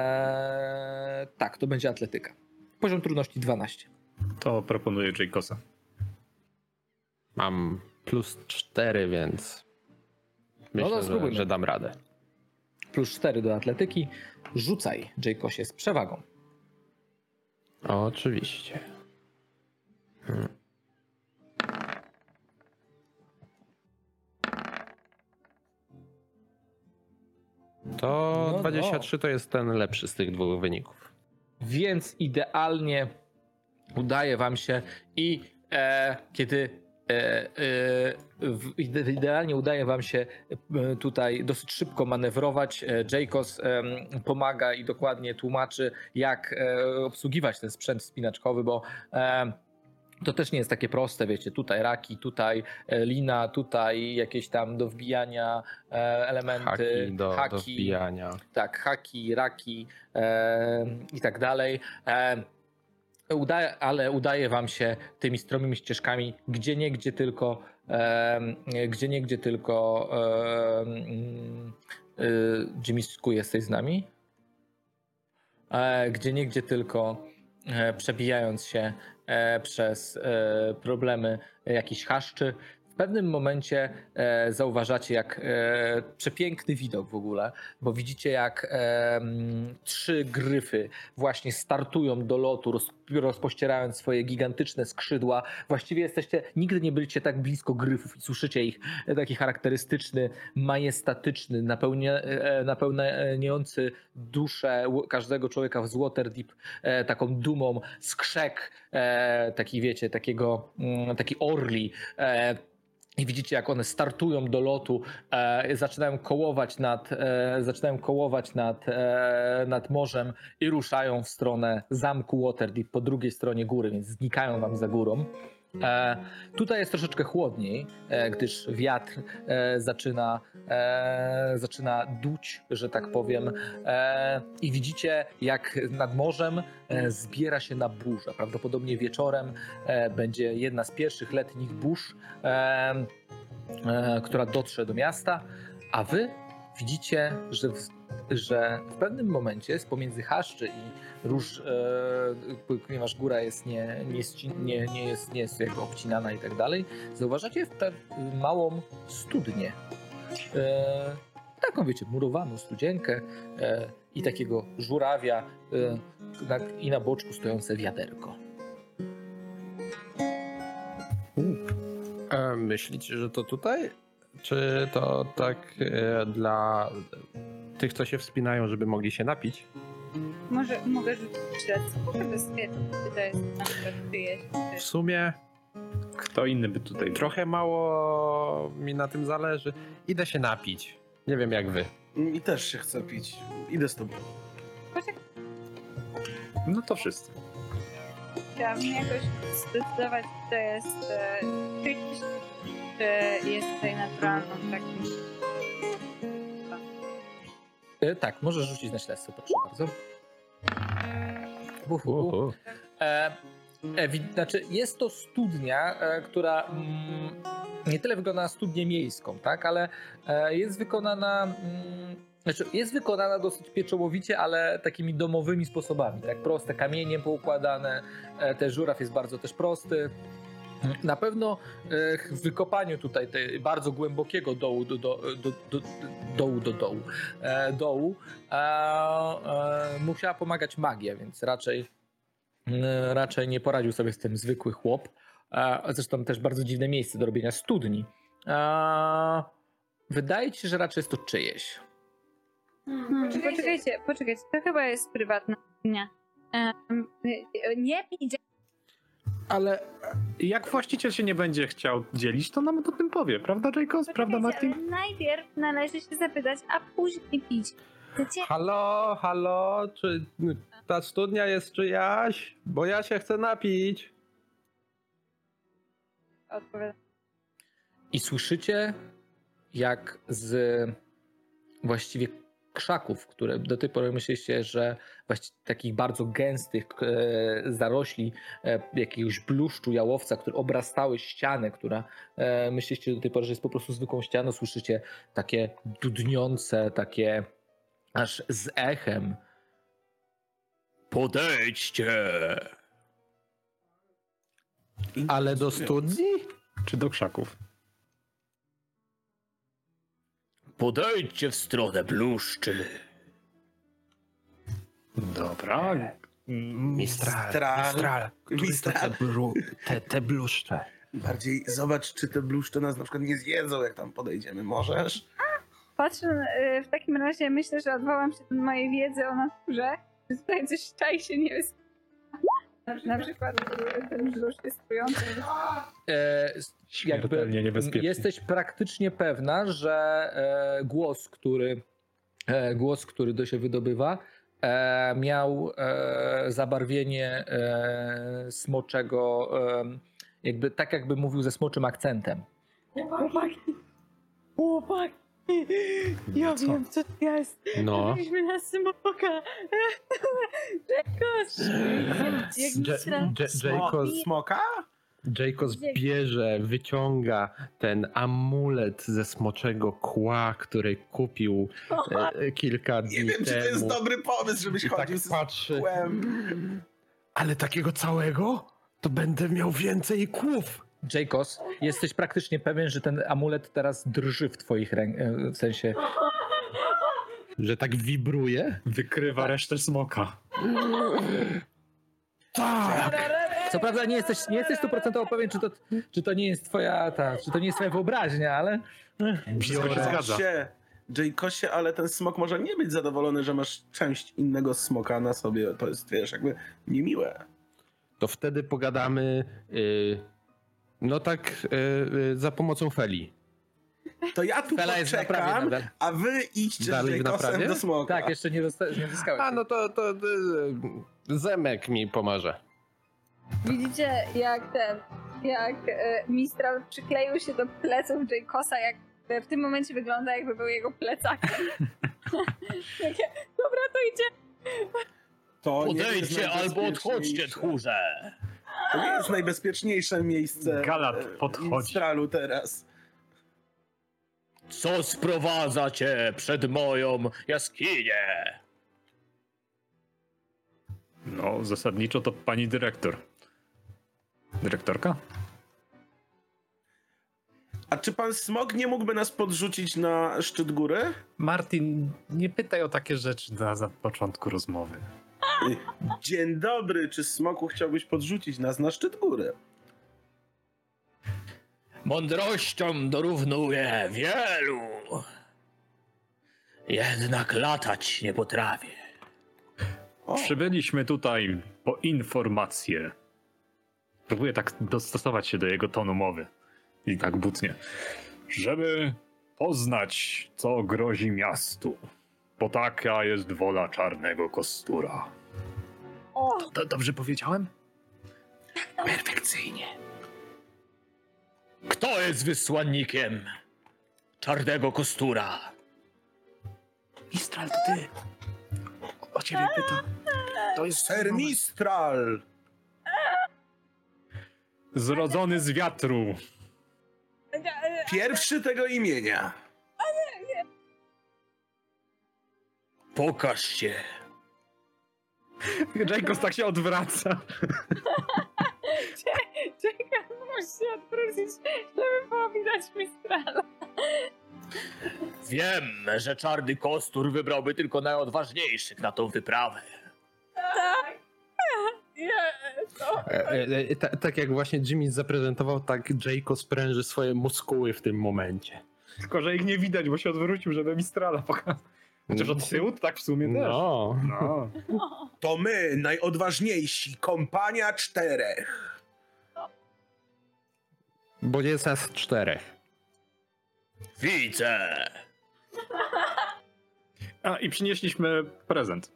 E, tak, to będzie atletyka. Poziom trudności 12. To proponuję Jaykosa. Mam plus 4, więc myślę, no, że, spróbujmy. że dam radę. Plus 4 do atletyki. Rzucaj, Jaykosie, z przewagą. Oczywiście. Hmm. To No, no. 23 to jest ten lepszy z tych dwóch wyników. Więc idealnie udaje wam się i e, kiedy idealnie udaje wam się e, tutaj dosyć szybko manewrować. E, em, pomaga i dokładnie tłumaczy, jak e, obsługiwać ten sprzęt spinaczkowy, bo to też nie jest takie proste, wiecie, tutaj raki, tutaj e, lina, tutaj jakieś tam do wbijania e, elementy, Haki do, do haki, wbijania. tak, haki, raki e, i tak dalej. E, ale udaje wam się tymi stromymi ścieżkami, gdzie nie, gdzie tylko, e, gdzie nie, gdzie tylko. E, e, Jimmy Sku jesteś z nami? E, gdzie nie, gdzie tylko e, przebijając się e, przez e, problemy jakichś chaszczy. W pewnym momencie e, zauważacie, jak e, przepiękny widok w ogóle, bo widzicie, jak e, trzy gryfy właśnie startują do lotu, roz, rozpościerając swoje gigantyczne skrzydła. Właściwie jesteście, nigdy nie byliście tak blisko gryfów i słyszycie ich e, taki charakterystyczny, majestatyczny, e, napełniający duszę każdego człowieka z Waterdeep e, taką dumą, skrzek, taki wiecie, takiego, mm, taki orli, i widzicie, jak one startują do lotu, e, zaczynają kołować nad, e, zaczynają kołować nad, e, nad morzem i ruszają w stronę zamku Waterdeep po drugiej stronie góry, więc znikają wam za górą. E, tutaj jest troszeczkę chłodniej, e, gdyż wiatr e, zaczyna, e, zaczyna duć, że tak powiem. E, I widzicie, jak nad morzem e, zbiera się na burzę. Prawdopodobnie wieczorem będzie jedna z pierwszych letnich burz, która dotrze do miasta, a wy widzicie, że w, że w pewnym momencie z pomiędzy chaszczy i róż, e, ponieważ góra jest nie, nie, nie, nie jest, nie jest jakby obcinana i tak dalej, zauważacie małą studnię. E, taką, wiecie, murowaną studzienkę e, i takiego żurawia e, na, i na boczku stojące wiaderko. Myślicie, że to tutaj? Czy to tak e, dla tych, co się wspinają, żeby mogli się napić? Może mogę rzucić żeby stwierdzić, czy to jest na przykład czyjeś. W sumie Kto inny by tutaj trochę mało mi na tym zależy. Idę się napić. Nie wiem jak wy. I też się chce pić. Idę z tobą. No to wszyscy. chciałabym jakoś zdecydować, czy to jest e, czyjś, jest tutaj naturalną takim. E, tak, możesz rzucić na śledztwo, proszę bardzo. Uf, uf. E, e, znaczy, jest to studnia, e, która mm, nie tyle wygląda na studnię miejską, tak, ale e, jest wykonana. Mm, znaczy, jest wykonana dosyć pieczołowicie, ale takimi domowymi sposobami, tak proste kamienie poukładane, e, ten żuraw jest bardzo też prosty. Na pewno e, w wykopaniu tutaj tej bardzo głębokiego dołu do, do, do, do, dołu do dołu, e, dołu e, e, musiała pomagać magia, więc raczej e, raczej nie poradził sobie z tym zwykły chłop. E, Zresztą też bardzo dziwne miejsce do robienia studni. E, Wydaje ci się, że raczej jest to czyjeś. Hmm, poczekajcie, poczekajcie, to chyba jest prywatna dnia. Um, nie idzie. Ale jak właściciel się nie będzie chciał dzielić, to nam o tym powie, prawda Jacob? Prawda Martin? ale najpierw należy się zapytać, a później pić. Chcecie? Halo, halo, czy ta studnia jest czyjaś? Bo ja się chcę napić. Odpowiadam. I słyszycie, jak z właściwie krzaków, które do tej pory myśleliście, że właściwie takich bardzo gęstych e, zarośli e, jakiegoś bluszczu, jałowca, które obrastały ścianę, która e, myśleliście do tej pory, że jest po prostu zwykłą ścianą, słyszycie takie dudniące, takie aż z echem. Podejdźcie! Ale do studni? Czy do krzaków? Podejdźcie w stronę bluszczy. Dobra. Mistral, Mistral. Mistral. Mistral. to te, blu, te, te bluszcze? Bardziej zobacz, czy te bluszcze nas na przykład nie zjedzą, jak tam podejdziemy. Możesz? Patrzę, y, w takim razie myślę, że odwołam się do mojej wiedzy o naturze. Tutaj coś czai się nie jest. Na przykład y, ten brzusz jest trujący. E, niebezpiecznie. Jesteś praktycznie pewna, że e, głos, który e, głos, który do się wydobywa, e, miał e, zabarwienie e, smoczego, e, jakby tak jakby mówił ze smoczym akcentem. Chłopaki! Chłopaki! (laughs) Ja Co? wiem, co to jest. No. Byliśmy na smoka. (laughs) Dże- Jacob, Smoka? Jacob bierze, wyciąga ten amulet ze smoczego kła, który kupił e, kilka dni Nie wiem, czy temu. to jest dobry pomysł, żebyś I tak chodził z patrzy. kłem. Ale takiego całego? To będę miał więcej kłów. Jacos, jesteś praktycznie pewien, że ten amulet teraz drży w twoich rękach, w sensie Że tak wibruje? Wykrywa resztę smoka. Tak! Co prawda nie jesteś, nie jesteś stuprocentowo pewien, czy to, czy to nie jest twoja, ta, czy to nie jest twoja wyobraźnia, ale Wszystko się zgadza. Jacosie, Jacosie, ale ten smok może nie być zadowolony, że masz część innego smoka na sobie. To jest, wiesz, jakby niemiłe. To wtedy pogadamy y, No tak e, za pomocą Feli. To ja tu Fela jest w naprawie poczekam, a wy idźcie Dalej z naprawie? do smoka. Tak, jeszcze nie, dosta- nie zyskałeś. A no to, to e, Zemek mi pomoże. Widzicie, jak ten, jak e, Mistral przykleił się do pleców Jacosa, jak w tym momencie wygląda, jakby był jego plecakiem. (laughs) Takie, dobra, to idzie. To Podejdźcie albo odchodźcie, tchórze! To nie jest najbezpieczniejsze miejsce Galat e, podchodzi. Instralu teraz. Co sprowadza cię przed moją jaskinię? No, zasadniczo to pani dyrektor. Dyrektorka? A czy pan Smok nie mógłby nas podrzucić na szczyt góry? Martin, nie pytaj o takie rzeczy na początku rozmowy. Dzień dobry, czy Smoku chciałbyś podrzucić nas na szczyt góry? Mądrością dorównuje wielu. Jednak latać nie potrafię. O, Przybyliśmy tutaj po informację. Próbuję tak dostosować się do jego tonu mowy. I tak butnie. Żeby poznać, co grozi miastu. Bo taka jest wola czarnego kostura. O, To dobrze powiedziałem? Perfekcyjnie. Kto jest wysłannikiem czarnego kostura? Mistral, to ty. O, o ciebie pyta. To jest Ser Mistral! Zrodzony z wiatru. Pierwszy tego imienia. Pokaż się. Jacobs tak się odwraca. czekaj, muszę się odwrócić, żeby było widać Mistrala. Wiem, że czarny kostur wybrałby tylko najodważniejszych na tą wyprawę. Tak. Nie, to... E, e, e, ta, tak jak właśnie Jimmy zaprezentował, tak Jayco spręży swoje muskuły w tym momencie. Tylko, że ich nie widać, bo się odwrócił, żeby Mistrala pokazać. Chociaż od tyłu tak w sumie też. No. No. (laughs) To my, najodważniejsi, kompania czterech. Bo jest nas czterech. Widzę. A i przynieśliśmy prezent.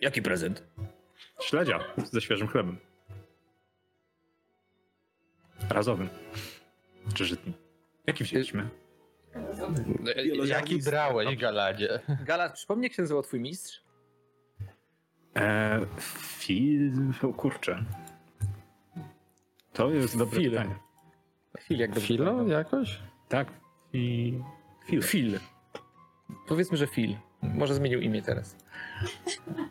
Jaki prezent? Śledzia ze świeżym chlebem. Razowym. Czy żytni? Jaki wzięliśmy? Jaki brałeś, Galadzie? Galat, przypomnij, jak się nazywał twój mistrz? E, fil... O kurczę. To jest dobre Fil. pytanie. Phil, jak Filo jakoś? Tak. I... Phil. Phil. Powiedzmy, że Phil. Może zmienił imię teraz.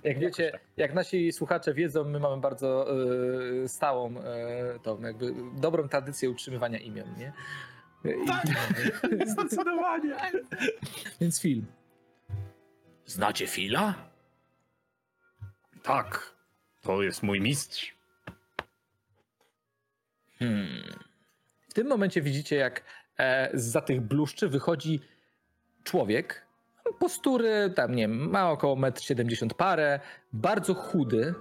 Jak wiecie, jak nasi słuchacze wiedzą, my mamy bardzo e, stałą, e, tą jakby dobrą tradycję utrzymywania imion, nie? I, (laughs) Zdecydowanie. Więc Phil. Znacie Phila? Tak. To jest mój mistrz. Hmm. W tym momencie widzicie, jak e, za tych bluszczy wychodzi człowiek. Postury, tam nie wiem, ma około 1,70 m parę, bardzo chudy,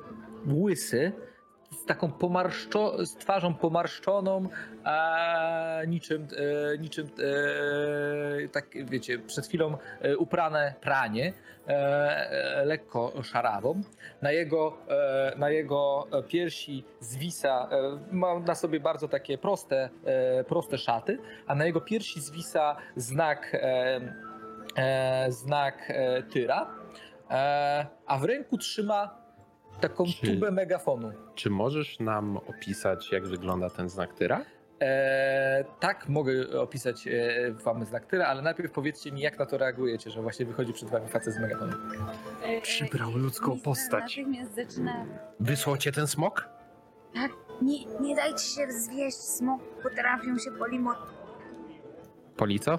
łysy, z taką pomarszczo, z twarzą pomarszczoną, a niczym, e, niczym e, tak wiecie, przed chwilą e, uprane pranie, e, e, lekko szarawą. Na jego, e, na jego piersi zwisa, ma na sobie bardzo takie proste, proste szaty, a na jego piersi zwisa znak, znak tyra, a w ręku trzyma taką Czy- tubę megafonu. Czy możesz nam opisać, jak wygląda ten znak tyra? E, tak, mogę opisać e, wam znak tyra, ale najpierw powiedzcie mi, jak na to reagujecie, że właśnie wychodzi przed wami facet z megafonem. Przybrał ludzką Mistral postać. Natychmiast zaczyna... Wysłał cię ten smok? Nie, nie dajcie się zwieść, smok potrafią się polimot... Polico?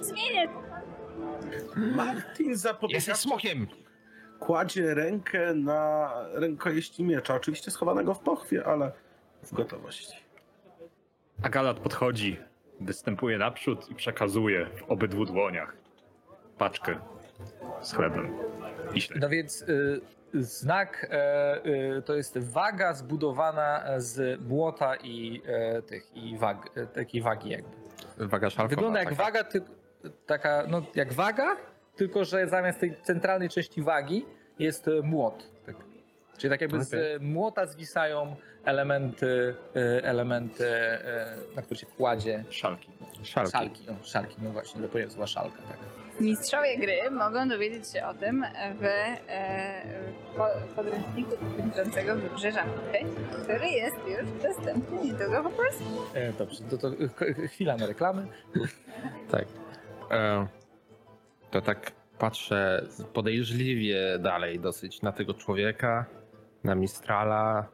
Zmienię Martin zapobiega... smokiem! Kładzie rękę na rękojeści miecza. Oczywiście schowanego w pochwie, ale w gotowości. A Galat podchodzi, występuje naprzód i przekazuje w obydwu dłoniach paczkę z chlebem. No więc y, znak e, e, to jest waga zbudowana z błota i e, tych i wag, e, takiej wagi jakby. Waga szalkowa. Wygląda jak taka. waga, ty, taka, no jak waga, tylko że zamiast tej centralnej części wagi jest e, młot. Tak. Czyli tak jakby z Okej. e, młota zwisają elementy, e, elementy na które się kładzie Szalki. Szalki. szalki. No, szalki, no właśnie, zapomniałem słowa szalka. Tak. Mistrzowie gry mogą dowiedzieć się o tym w e, po- podręczniku dotyczącego wybrzeża który jest już dostępny niedługo po polsku. E, dobrze, to, to ch- chwila na reklamy. Tak. E, to tak patrzę podejrzliwie dalej dosyć na tego człowieka, na Mistrala.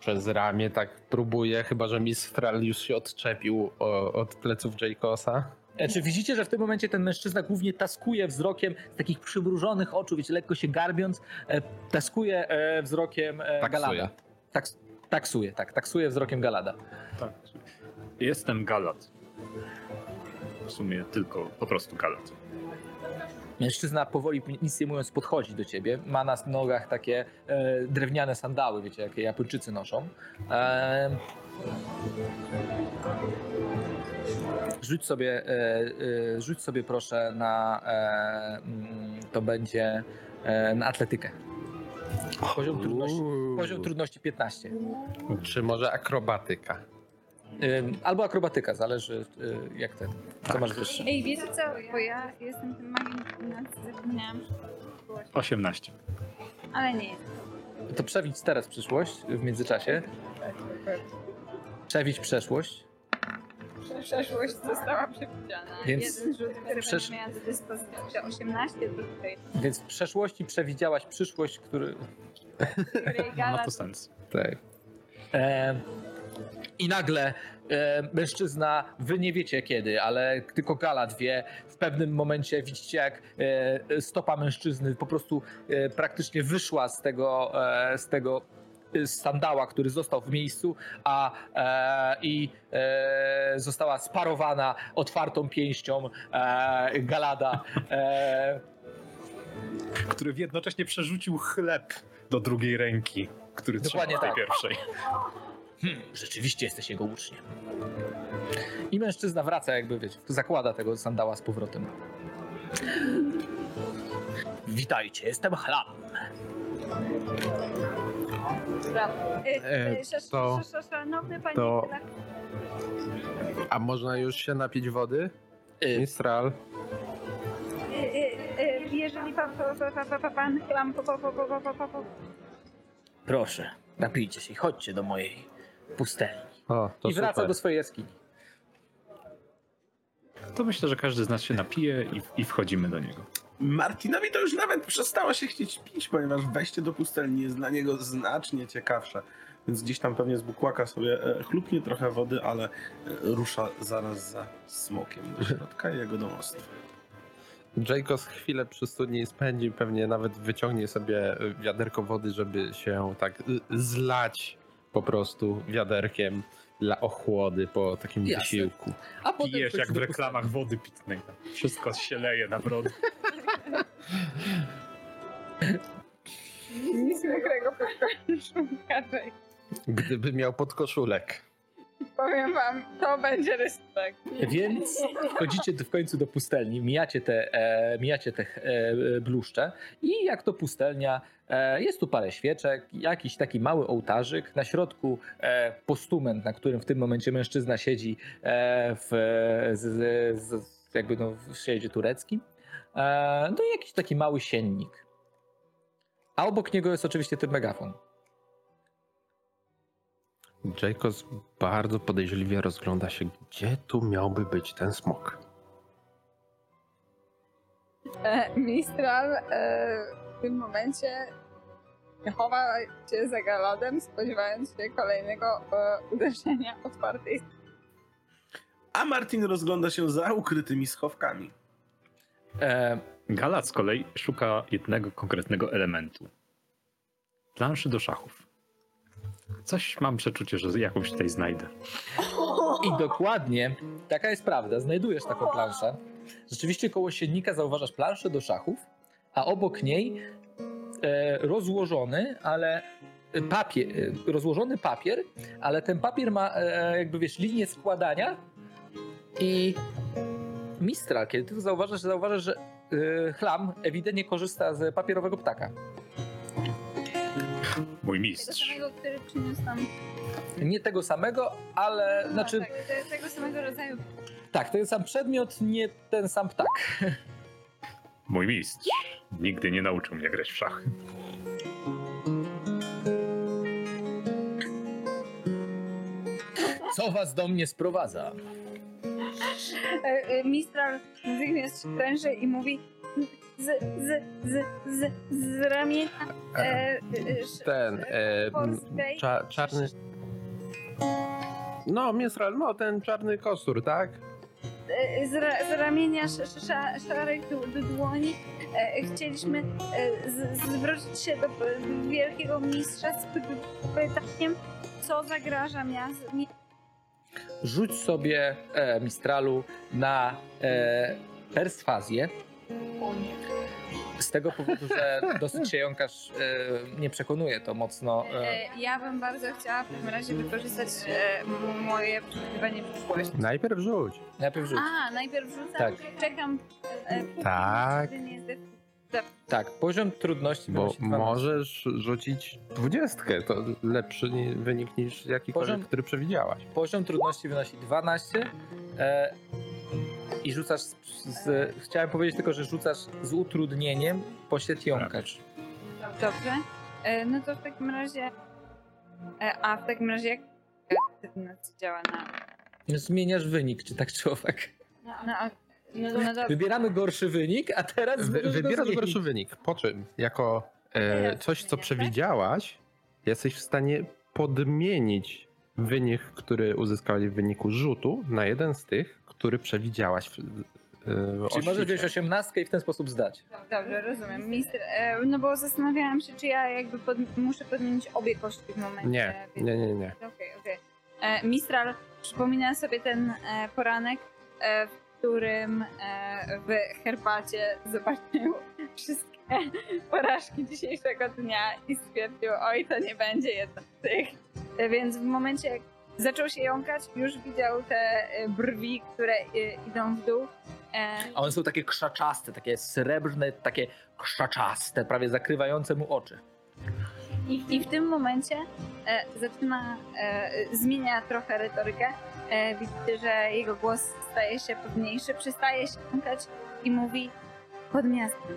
Przez ramię tak próbuję, chyba że Mistral już się odczepił o, od pleców Jaykosa. E, Czy widzicie, że w tym momencie ten mężczyzna głównie taskuje wzrokiem z takich przymrużonych oczu, wiecie, lekko się garbiąc, e, taskuje e, wzrokiem Taksuje. Galada. Taks, taksuje, tak, taksuje wzrokiem Galada. Tak. Jestem Galat. W sumie tylko po prostu Galat. Mężczyzna powoli, nic nie mówiąc, podchodzi do ciebie. Ma na nogach takie e, drewniane sandały, wiecie, jakie Japończycy noszą. E, rzuć sobie, e, e, rzuć sobie proszę na, e, mm, to będzie e, na atletykę. Poziom trudności, poziom trudności 15. Czy może akrobatyka? Albo akrobatyka, zależy y, jak ten. Co masz wyższe. Ej, wiecie co, bo ja jestem tym magiem, na zapomniałam. 18. Ale nie jest. To przewić teraz przyszłość w międzyczasie. Przewić przeszłość. Przeszłość została przewidziana. Więc- Jeden rzut, który Przesz- miała do dyspozycji 18, to tutaj Więc w przeszłości przewidziałaś przyszłość, który. której Ma to sens. Tak. E, I nagle e, mężczyzna, wy nie wiecie kiedy, ale tylko Galat wie, w pewnym momencie widzicie jak e, stopa mężczyzny po prostu e, praktycznie wyszła z tego, e, z tego e, sandała, który został w miejscu, a e, i została sparowana otwartą pięścią Galada. Który jednocześnie przerzucił chleb do drugiej ręki, który Dokładnie trzymał w tej tak. pierwszej. Hmm, rzeczywiście jesteś jego uczniem. I mężczyzna wraca, jakby wiecie, zakłada tego sandała z powrotem. Witajcie, jestem. Y, E, y, sz- to- sz- sz- Szanowny panie to- A można już się napić wody? Y, Mistral. y, y, y, jeżeli pan, proszę, napijcie się i chodźcie do mojej pustelni. O, to I wraca super. do swojej jaskini. To myślę, że każdy z nas się napije i, i wchodzimy do niego. Martinowi to już nawet przestało się chcieć pić, ponieważ wejście do pustelni jest dla niego znacznie ciekawsze. Więc gdzieś tam pewnie z bukłaka sobie e, chlupnie trochę wody, ale e, rusza zaraz za smokiem do środka i jego domostwa. Jaycos chwilę przy studni spędzi, pewnie nawet wyciągnie sobie wiaderko wody, żeby się tak zlać po prostu wiaderkiem dla ochłody po takim Jasne. wysiłku. A potem Pijesz wchodzi jak w reklamach wody pitnej. Wszystko się leje na brodę. Nic mokrego pod. Gdyby miał podkoszulek. Powiem wam, to będzie pustelni. Więc wchodzicie w końcu do pustelni, mijacie te, e, mijacie te e, bluszcze i jak to pustelnia, e, jest tu parę świeczek, jakiś taki mały ołtarzyk, na środku e, postument, na którym w tym momencie mężczyzna siedzi e, w z, z, z, jakby no, w siedzie tureckim. E, no i jakiś taki mały siennik. A obok niego jest oczywiście ten megafon. Jaycos bardzo podejrzliwie rozgląda się, gdzie tu miałby być ten smok. E, Mistral e, w tym momencie chowa się za galodem, spodziewając się kolejnego e, uderzenia otwartej A Martin rozgląda się za ukrytymi schowkami. E, Galat z kolei szuka jednego konkretnego elementu. Planszy do szachów. Coś mam przeczucie, że jakąś tutaj znajdę. I dokładnie taka jest prawda. Znajdujesz taką planszę. Rzeczywiście koło siennika zauważasz planszę do szachów, a obok niej e, rozłożony, ale papier, e, rozłożony papier, ale ten papier ma e, jakby wiesz linię składania i Mistral, kiedy ty to zauważasz, zauważasz, że e, chlam ewidentnie korzysta z papierowego ptaka. Mój Tego mistrz. samego, który przyniósł nam. Nie tego samego, ale znaczy Tak, te- tego samego rodzaju. tak, ten sam przedmiot, nie ten sam ptak. Mój mistrz. Nigdy nie nauczył mnie grać w szachy. Co was do mnie sprowadza? Mistral natychmiast się pręży i mówi z, z, z, z, z ramienia. E, e, sz- Ten, e, cza, czarny... No, Mistral, no, ten czarny kostur, tak? e, z, ra, z ramienia sz, sz, sza- szarych du- du- dłoni e, chcieliśmy e, z, zwrócić się do, do wielkiego mistrza z py- pytaniem, co zagraża miast, mi, Rzuć sobie e, Mistralu na Z tego powodu, że dosyć się jąkasz, e, nie przekonuje to mocno. E, E, Ja bym bardzo chciała w takim razie wykorzystać e, moje przewidywanie przyszłości. Najpierw rzuć. najpierw rzuć. A, najpierw rzucam, Tak. czekam. E, póki Tak. nigdy nie zdecyd- Tak, poziom trudności Bo wynosi 12. możesz rzucić dwudziestkę, to lepszy ni- wynik niż jakikolwiek, Poziom- który przewidziałaś. Poziom trudności wynosi 12 e, i rzucasz z, z, Chciałem powiedzieć tylko, że rzucasz z utrudnieniem, poświat jąkacz. Dobrze. E, no to w takim razie. E, a w takim razie jak działa na. Zmieniasz wynik, czy tak czy owak. No, no, no, no dobra. Wybieramy gorszy wynik, a teraz Wy, wybierasz zmienić. gorszy wynik, po czym jako e, coś, co tak? przewidziałaś, jesteś w stanie podmienić wynik, który uzyskałeś w wyniku rzutu na jeden z tych, który przewidziałaś w, w Czyli możesz wziąć osiemnastkę i w ten sposób zdać. Dobrze, rozumiem. Mister, e, no bo zastanawiałam się, czy ja jakby pod, muszę podmienić obie kości w momencie. Nie, więc- nie, nie, nie. Okej, okej. E, Mistral przypomina sobie ten e, poranek, e, w którym w herbacie zobaczył (laughs) wszystkie porażki dzisiejszego dnia i stwierdził, oj, to nie będzie jedna z tych. Więc w momencie, jak zaczął się jąkać, już widział te e, brwi, które e, idą w dół. E, A one są takie krzaczaste, takie srebrne, takie krzaczaste, prawie zakrywające mu oczy. I, I w tym momencie e, zaczyna, e, zmienia trochę retorykę. E, widzicie, że jego głos staje się pewniejszy, przestaje się jąkać i mówi pod miastem.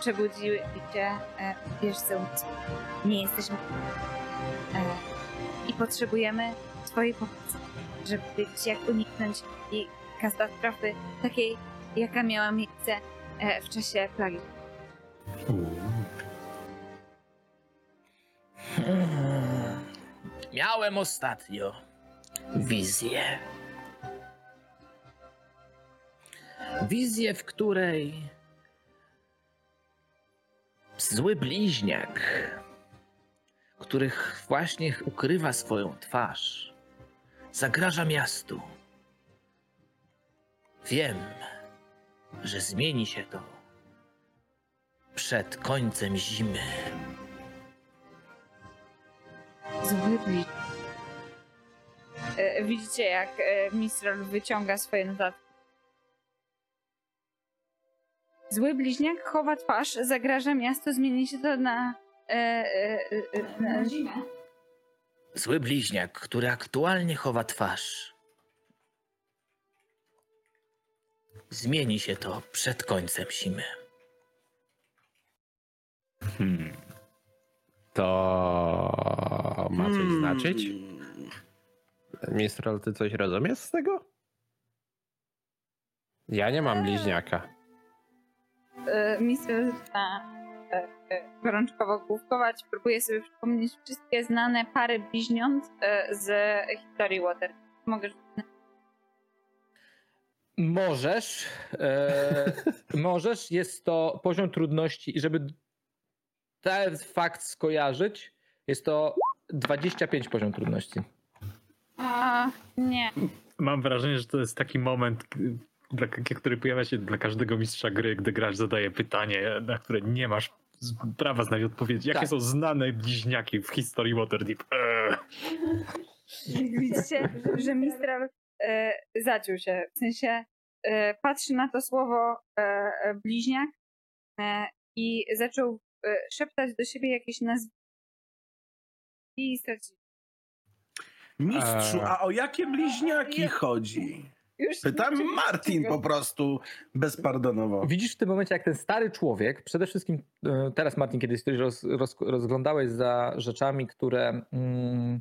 Przebudziły się e, wieżce umysłu. Nie jesteśmy. I potrzebujemy Twojej pomocy, żeby wiedzieć, jak uniknąć i katastrofy takiej, jaka miała miejsce e, w czasie plagi. Miałem ostatnio wizję. Wizję, w której zły bliźniak, który właśnie ukrywa swoją twarz, zagraża miastu. Wiem, że zmieni się to przed końcem zimy. Zły bliźniak. E, Widzicie, jak e, Mistral wyciąga swoje notatki. Zły bliźniak chowa twarz, zagraża miasto, zmieni się to na... E, e, e, na zimę. Zły bliźniak, który aktualnie chowa twarz. Zmieni się to przed końcem zimy. Hmm. To ma coś Hmm. znaczyć? Mistral, ty coś rozumiesz z tego? Ja nie mam bliźniaka. E, Mistral zaczyna e, e, gorączkowo główkować, próbuje sobie przypomnieć wszystkie znane pary bliźniąt e, z historii Water. Mogę Możesz, e, (laughs) możesz, jest to poziom trudności i żeby ten fakt skojarzyć, jest to 25 poziom trudności. A, nie. Mam wrażenie, że to jest taki moment, dla, który pojawia się dla każdego mistrza gry, gdy gracz zadaje pytanie, na które nie masz Prawa znać odpowiedzi. Jakie Tak. są znane bliźniaki w historii Waterdeep? Eee. Widzicie, że Mistral e, zaciął się. W sensie e, patrzy na to słowo e, e, bliźniak e, i zaczął e, szeptać do siebie jakieś nazwy. I stracił. Mistrzu, Eee. a o jakie bliźniaki Nie. chodzi? Już Pytam nie- Martin po prostu bezpardonowo. Widzisz w tym momencie, jak ten stary człowiek, przede wszystkim e, teraz Martin, kiedyś coś roz, roz, rozglądałeś za rzeczami, które mm,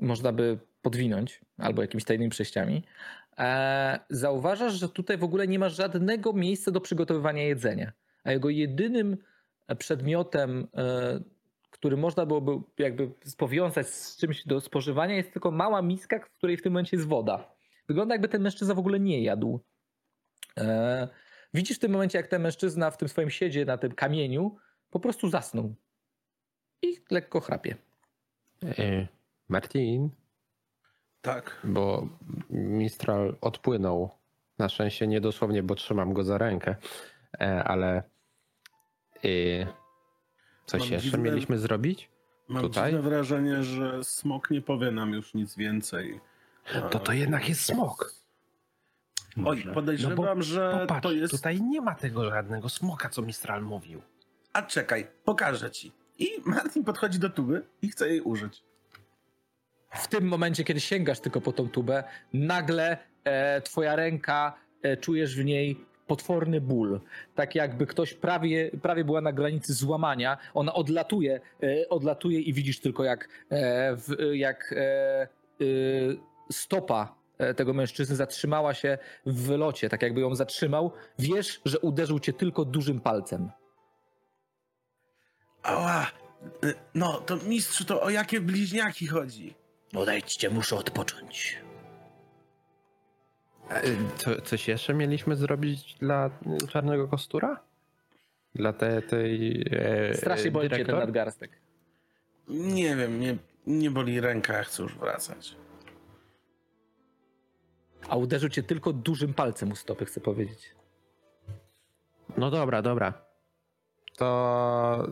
można by podwinąć, albo jakimiś tajnymi przejściami, e, zauważasz, że tutaj w ogóle nie ma żadnego miejsca do przygotowywania jedzenia. A jego jedynym przedmiotem, e, który można byłoby jakby powiązać z czymś do spożywania, jest tylko mała miska, w której w tym momencie jest woda. Wygląda jakby ten mężczyzna w ogóle nie jadł. E, widzisz w tym momencie, jak ten mężczyzna w tym swoim siedzie na tym kamieniu po prostu zasnął. I lekko chrapie. E, Martin, Tak. bo Mistral odpłynął. Na szczęście nie dosłownie, bo trzymam go za rękę, e, ale e, coś Mam jeszcze dziwne- mieliśmy zrobić? Mam Tutaj? dziwne wrażenie, że smok nie powie nam już nic więcej. To to jednak jest smok. Oj, podejrzewam, No bo że Popatrz, to jest... tutaj nie ma tego żadnego smoka, co Mistral mówił. A czekaj, pokażę ci. I Martin podchodzi do tuby i chce jej użyć. W tym momencie, kiedy sięgasz tylko po tą tubę, nagle e, twoja ręka, e, czujesz w niej potworny ból. Tak jakby ktoś prawie, prawie była na granicy złamania. Ona odlatuje, e, odlatuje i widzisz tylko jak, e, w, jak e, y, stopa e, tego mężczyzny zatrzymała się w wylocie, tak jakby ją zatrzymał. Wiesz, że uderzył cię tylko dużym palcem. Ała! y, No, to mistrzu, to o jakie bliźniaki chodzi? Odejdźcie, muszę odpocząć. E, Co, coś jeszcze mieliśmy zrobić dla e, Czarnego Kostura? Dla te, tej e, Strasznie boli cię ten nadgarstek. Nie wiem, nie, nie boli ręka, chcę już wracać. A uderzył cię tylko dużym palcem u stopy, chcę powiedzieć. No dobra, dobra. To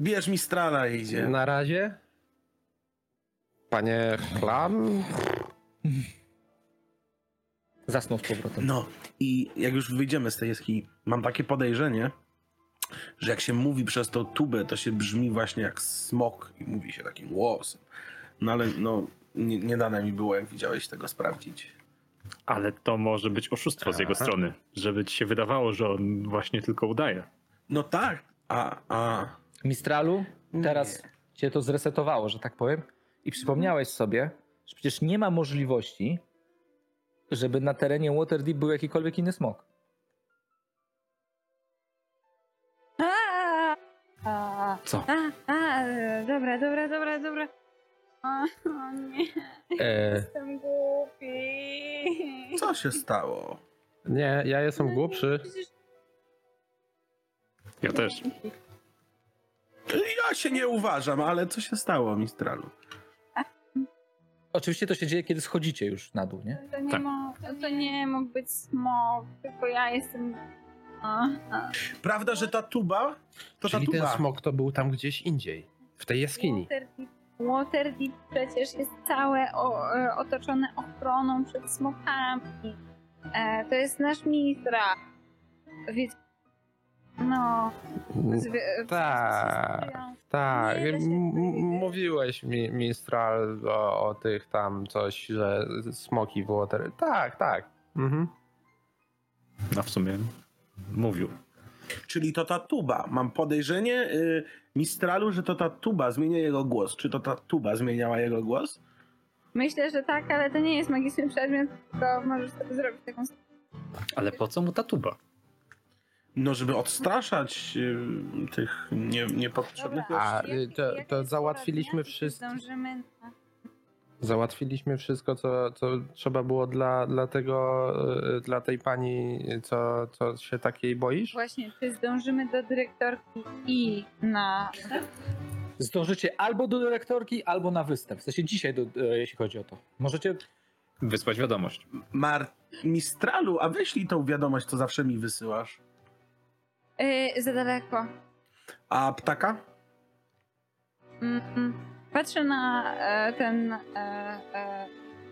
Bierz mi strala i idzie. na razie. Panie Chlam? Zasnął z powrotem. No i jak już wyjdziemy z tej jaskini, mam takie podejrzenie, że jak się mówi przez tą tubę, to się brzmi właśnie jak smok i mówi się takim głosem. No ale no, nie, nie dane mi było, jak widziałeś, tego sprawdzić. Ale to może być oszustwo z jego strony. Żeby ci się wydawało, że on właśnie tylko udaje. No tak, a, a... Mistralu, teraz cię to zresetowało, że tak powiem. I przypomniałeś sobie, że przecież nie ma możliwości, żeby na terenie Waterdeep był jakikolwiek inny smok. A, a, Co? a, a, dobra, dobra, dobra, dobra. O, nie, E, jestem głupi. Co się stało? nie, ja jestem głupszy. Przecież Ja też. Ja się nie uważam, ale co się stało, Mistralu? Oczywiście to się dzieje, kiedy schodzicie już na dół, nie? To nie, Tak. mo- to nie mógł być smok, tylko ja jestem... A, a. Prawda, że ta tuba? To Czyli ta ten tuba. smok to był tam gdzieś indziej. W tej jaskini. Waterdeep, Waterdeep przecież jest całe o, e, otoczone ochroną przed smokami. E, to jest nasz mistra. Wiecie, no... Tak, tak. Mówiłeś mi, Mistral o, o tych tam coś, że smoki w water. Tak, tak. Mhm. No w sumie mówił. Czyli to ta tuba. Mam podejrzenie, y, Mistralu, że to ta tuba zmienia jego głos. Czy to ta tuba zmieniała jego głos? Myślę, że tak, ale to nie jest magiczny przedmiot, tylko możesz sobie zrobić taką... Ale po co mu ta tuba? No, żeby odstraszać y, tych nie, niepotrzebnych Dobra, A, gości. y, to- to to wszystko. Zdążymy na... Załatwiliśmy wszystko, co, co trzeba było dla, dla tego, y, dla tej pani, co, co się takiej boisz? Właśnie, czy zdążymy do dyrektorki i na... Zdążycie albo do dyrektorki, albo na występ. W sensie dzisiaj, do, e, jeśli chodzi o to. Możecie Wysłać wiadomość. Mar Mistralu, a wyślij tą wiadomość, co zawsze mi wysyłasz. Yy, za daleko. A ptaka? Mm, Patrzę na e, ten. E, e,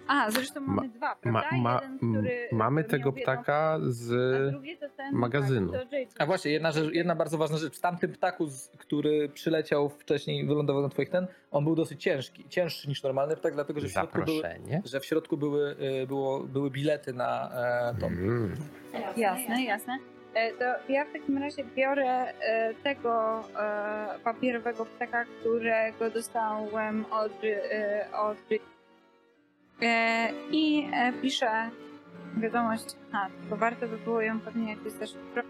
a, zresztą mamy dwa, Ma, prawda? ma, Jeden, który, mamy tego ptaka z a drugi to ten, magazynu. Tak, JJ. A właśnie, jedna, rzecz, jedna bardzo ważna rzecz. W tamtym ptaku, z- który przyleciał wcześniej, wylądował na twoich ten, on był dosyć ciężki. Cięższy niż normalny ptak, dlatego że w środku były, że w środku były, y, było, były bilety na e, to. Mm. Jasne, jasne. E, To ja w takim razie biorę e, tego e, papierowego ptaka, którego dostałem od, e, od e, i e, piszę wiadomość, a, bo warto by było ją pewnie jakoś zaszyfrować.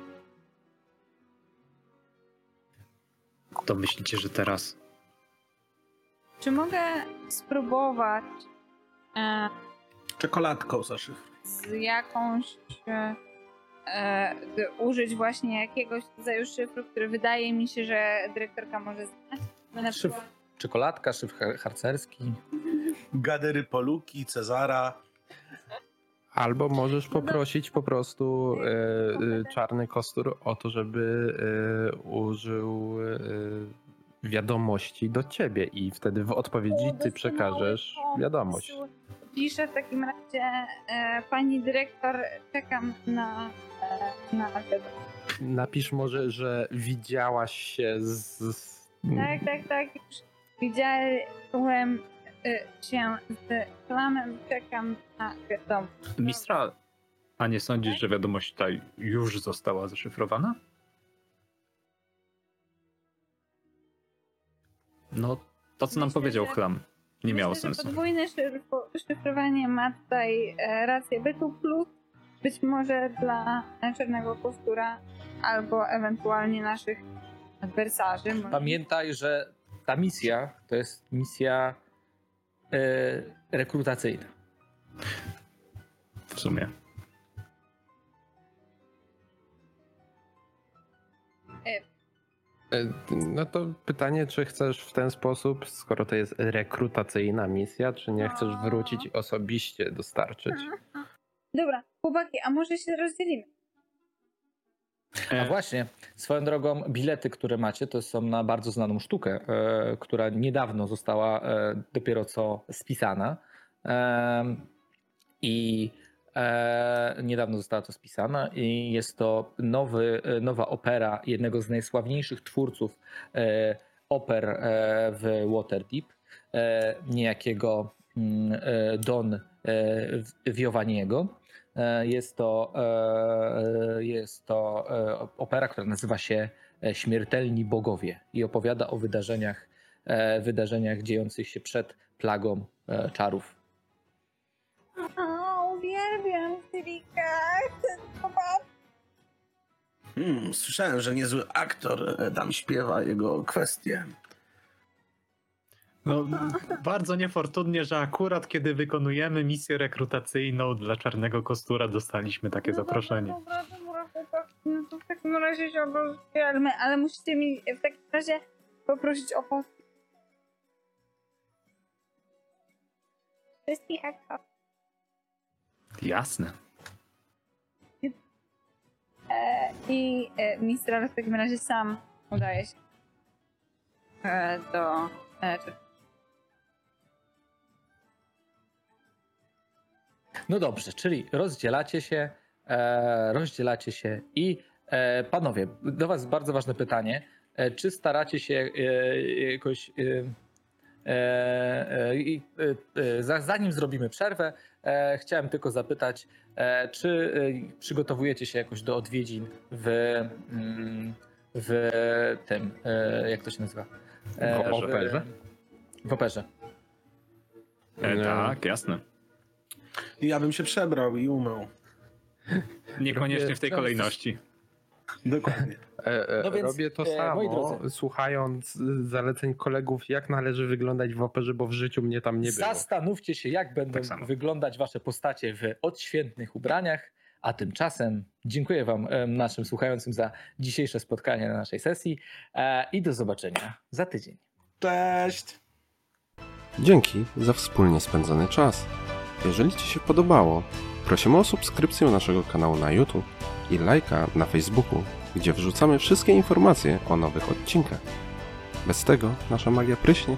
To myślicie, że teraz Czy mogę spróbować e, Czekoladką zaszyfruj. z jakąś e, użyć właśnie jakiegoś rodzaju szyfru, który wydaje mi się, że dyrektorka może znać. Przykład czekoladka, szyf har- harcerski. Gadery Poluki, Cezara. Albo możesz poprosić po prostu e, e, czarny kostur o to, żeby e, użył e, wiadomości do ciebie i wtedy w odpowiedzi ty przekażesz wiadomość. Piszę w takim razie e, pani dyrektor, czekam na, na wiadomość. Napisz może, że widziałaś się z... Tak, tak, tak. Już widziałem e, się z klamem, czekam na wiadomość. Mistral, a nie sądzisz, że wiadomość ta już została zaszyfrowana? No, to co nam Myślę, powiedział że- Chlam, nie miało Myślę, że sensu. Podwójne szyfro- szyfrowanie ma tutaj e, rację bytu plus być może dla czarnego kostura albo ewentualnie naszych adwersarzy. Może- Pamiętaj, że ta misja to jest misja e, rekrutacyjna. W sumie. E, No to pytanie, czy chcesz w ten sposób, skoro to jest rekrutacyjna misja, czy nie chcesz wrócić i osobiście dostarczyć? Dobra, chłopaki, a może się rozdzielimy? A E, właśnie, swoją drogą, bilety, które macie, to są na bardzo znaną sztukę, e, która niedawno została e, dopiero co spisana. Em, I e, niedawno została to spisana i jest to nowy, e, nowa opera jednego z najsławniejszych twórców e, oper e, w Waterdeep, e, niejakiego mm, e, Don e, Viovaniego. E, Jest to, e, jest to e, opera, która nazywa się e, Śmiertelni Bogowie i opowiada o wydarzeniach, e, wydarzeniach dziejących się przed plagą e, czarów. O, uwielbiam popatrz. Hmm, słyszałem, że niezły aktor e, tam śpiewa jego kwestie. No, bardzo niefortunnie, że akurat kiedy wykonujemy misję rekrutacyjną dla Czarnego Kostura dostaliśmy takie zaproszenie. Dobra, dobra, chłopaki, no to w takim razie się rozdzielmy, ale musicie mi w takim razie poprosić o pomoc. Wszystkich aktorów. Jasne. E, I e, Mistral w takim razie sam udaje się e, do... E, No dobrze, czyli rozdzielacie się, e, rozdzielacie się i e, panowie, do was bardzo ważne pytanie. E, czy staracie się e, jakoś. E, e, i, za- zanim zrobimy przerwę, chciałem tylko zapytać, czy przygotowujecie się jakoś do odwiedzin w, mm, w tym, jak to się nazywa? W operze? W operze. E, tak, jasne. Ja bym się przebrał i umył. Niekoniecznie w tej kolejności. Dokładnie. E, e, No więc, Robię to e, samo, słuchając y, zaleceń kolegów, jak należy wyglądać w operze, bo w życiu mnie tam nie było. Zastanówcie się, jak będą Tak wyglądać wasze postacie w odświętnych ubraniach. A tymczasem dziękuję Wam, naszym słuchającym, za dzisiejsze spotkanie na naszej sesji i do zobaczenia za tydzień. Cześć! Dzięki za wspólnie spędzony czas. Jeżeli Ci się podobało, prosimy o subskrypcję naszego kanału na YouTube i lajka na Facebooku gdzie wrzucamy wszystkie informacje o nowych odcinkach. Bez tego nasza magia pryśnie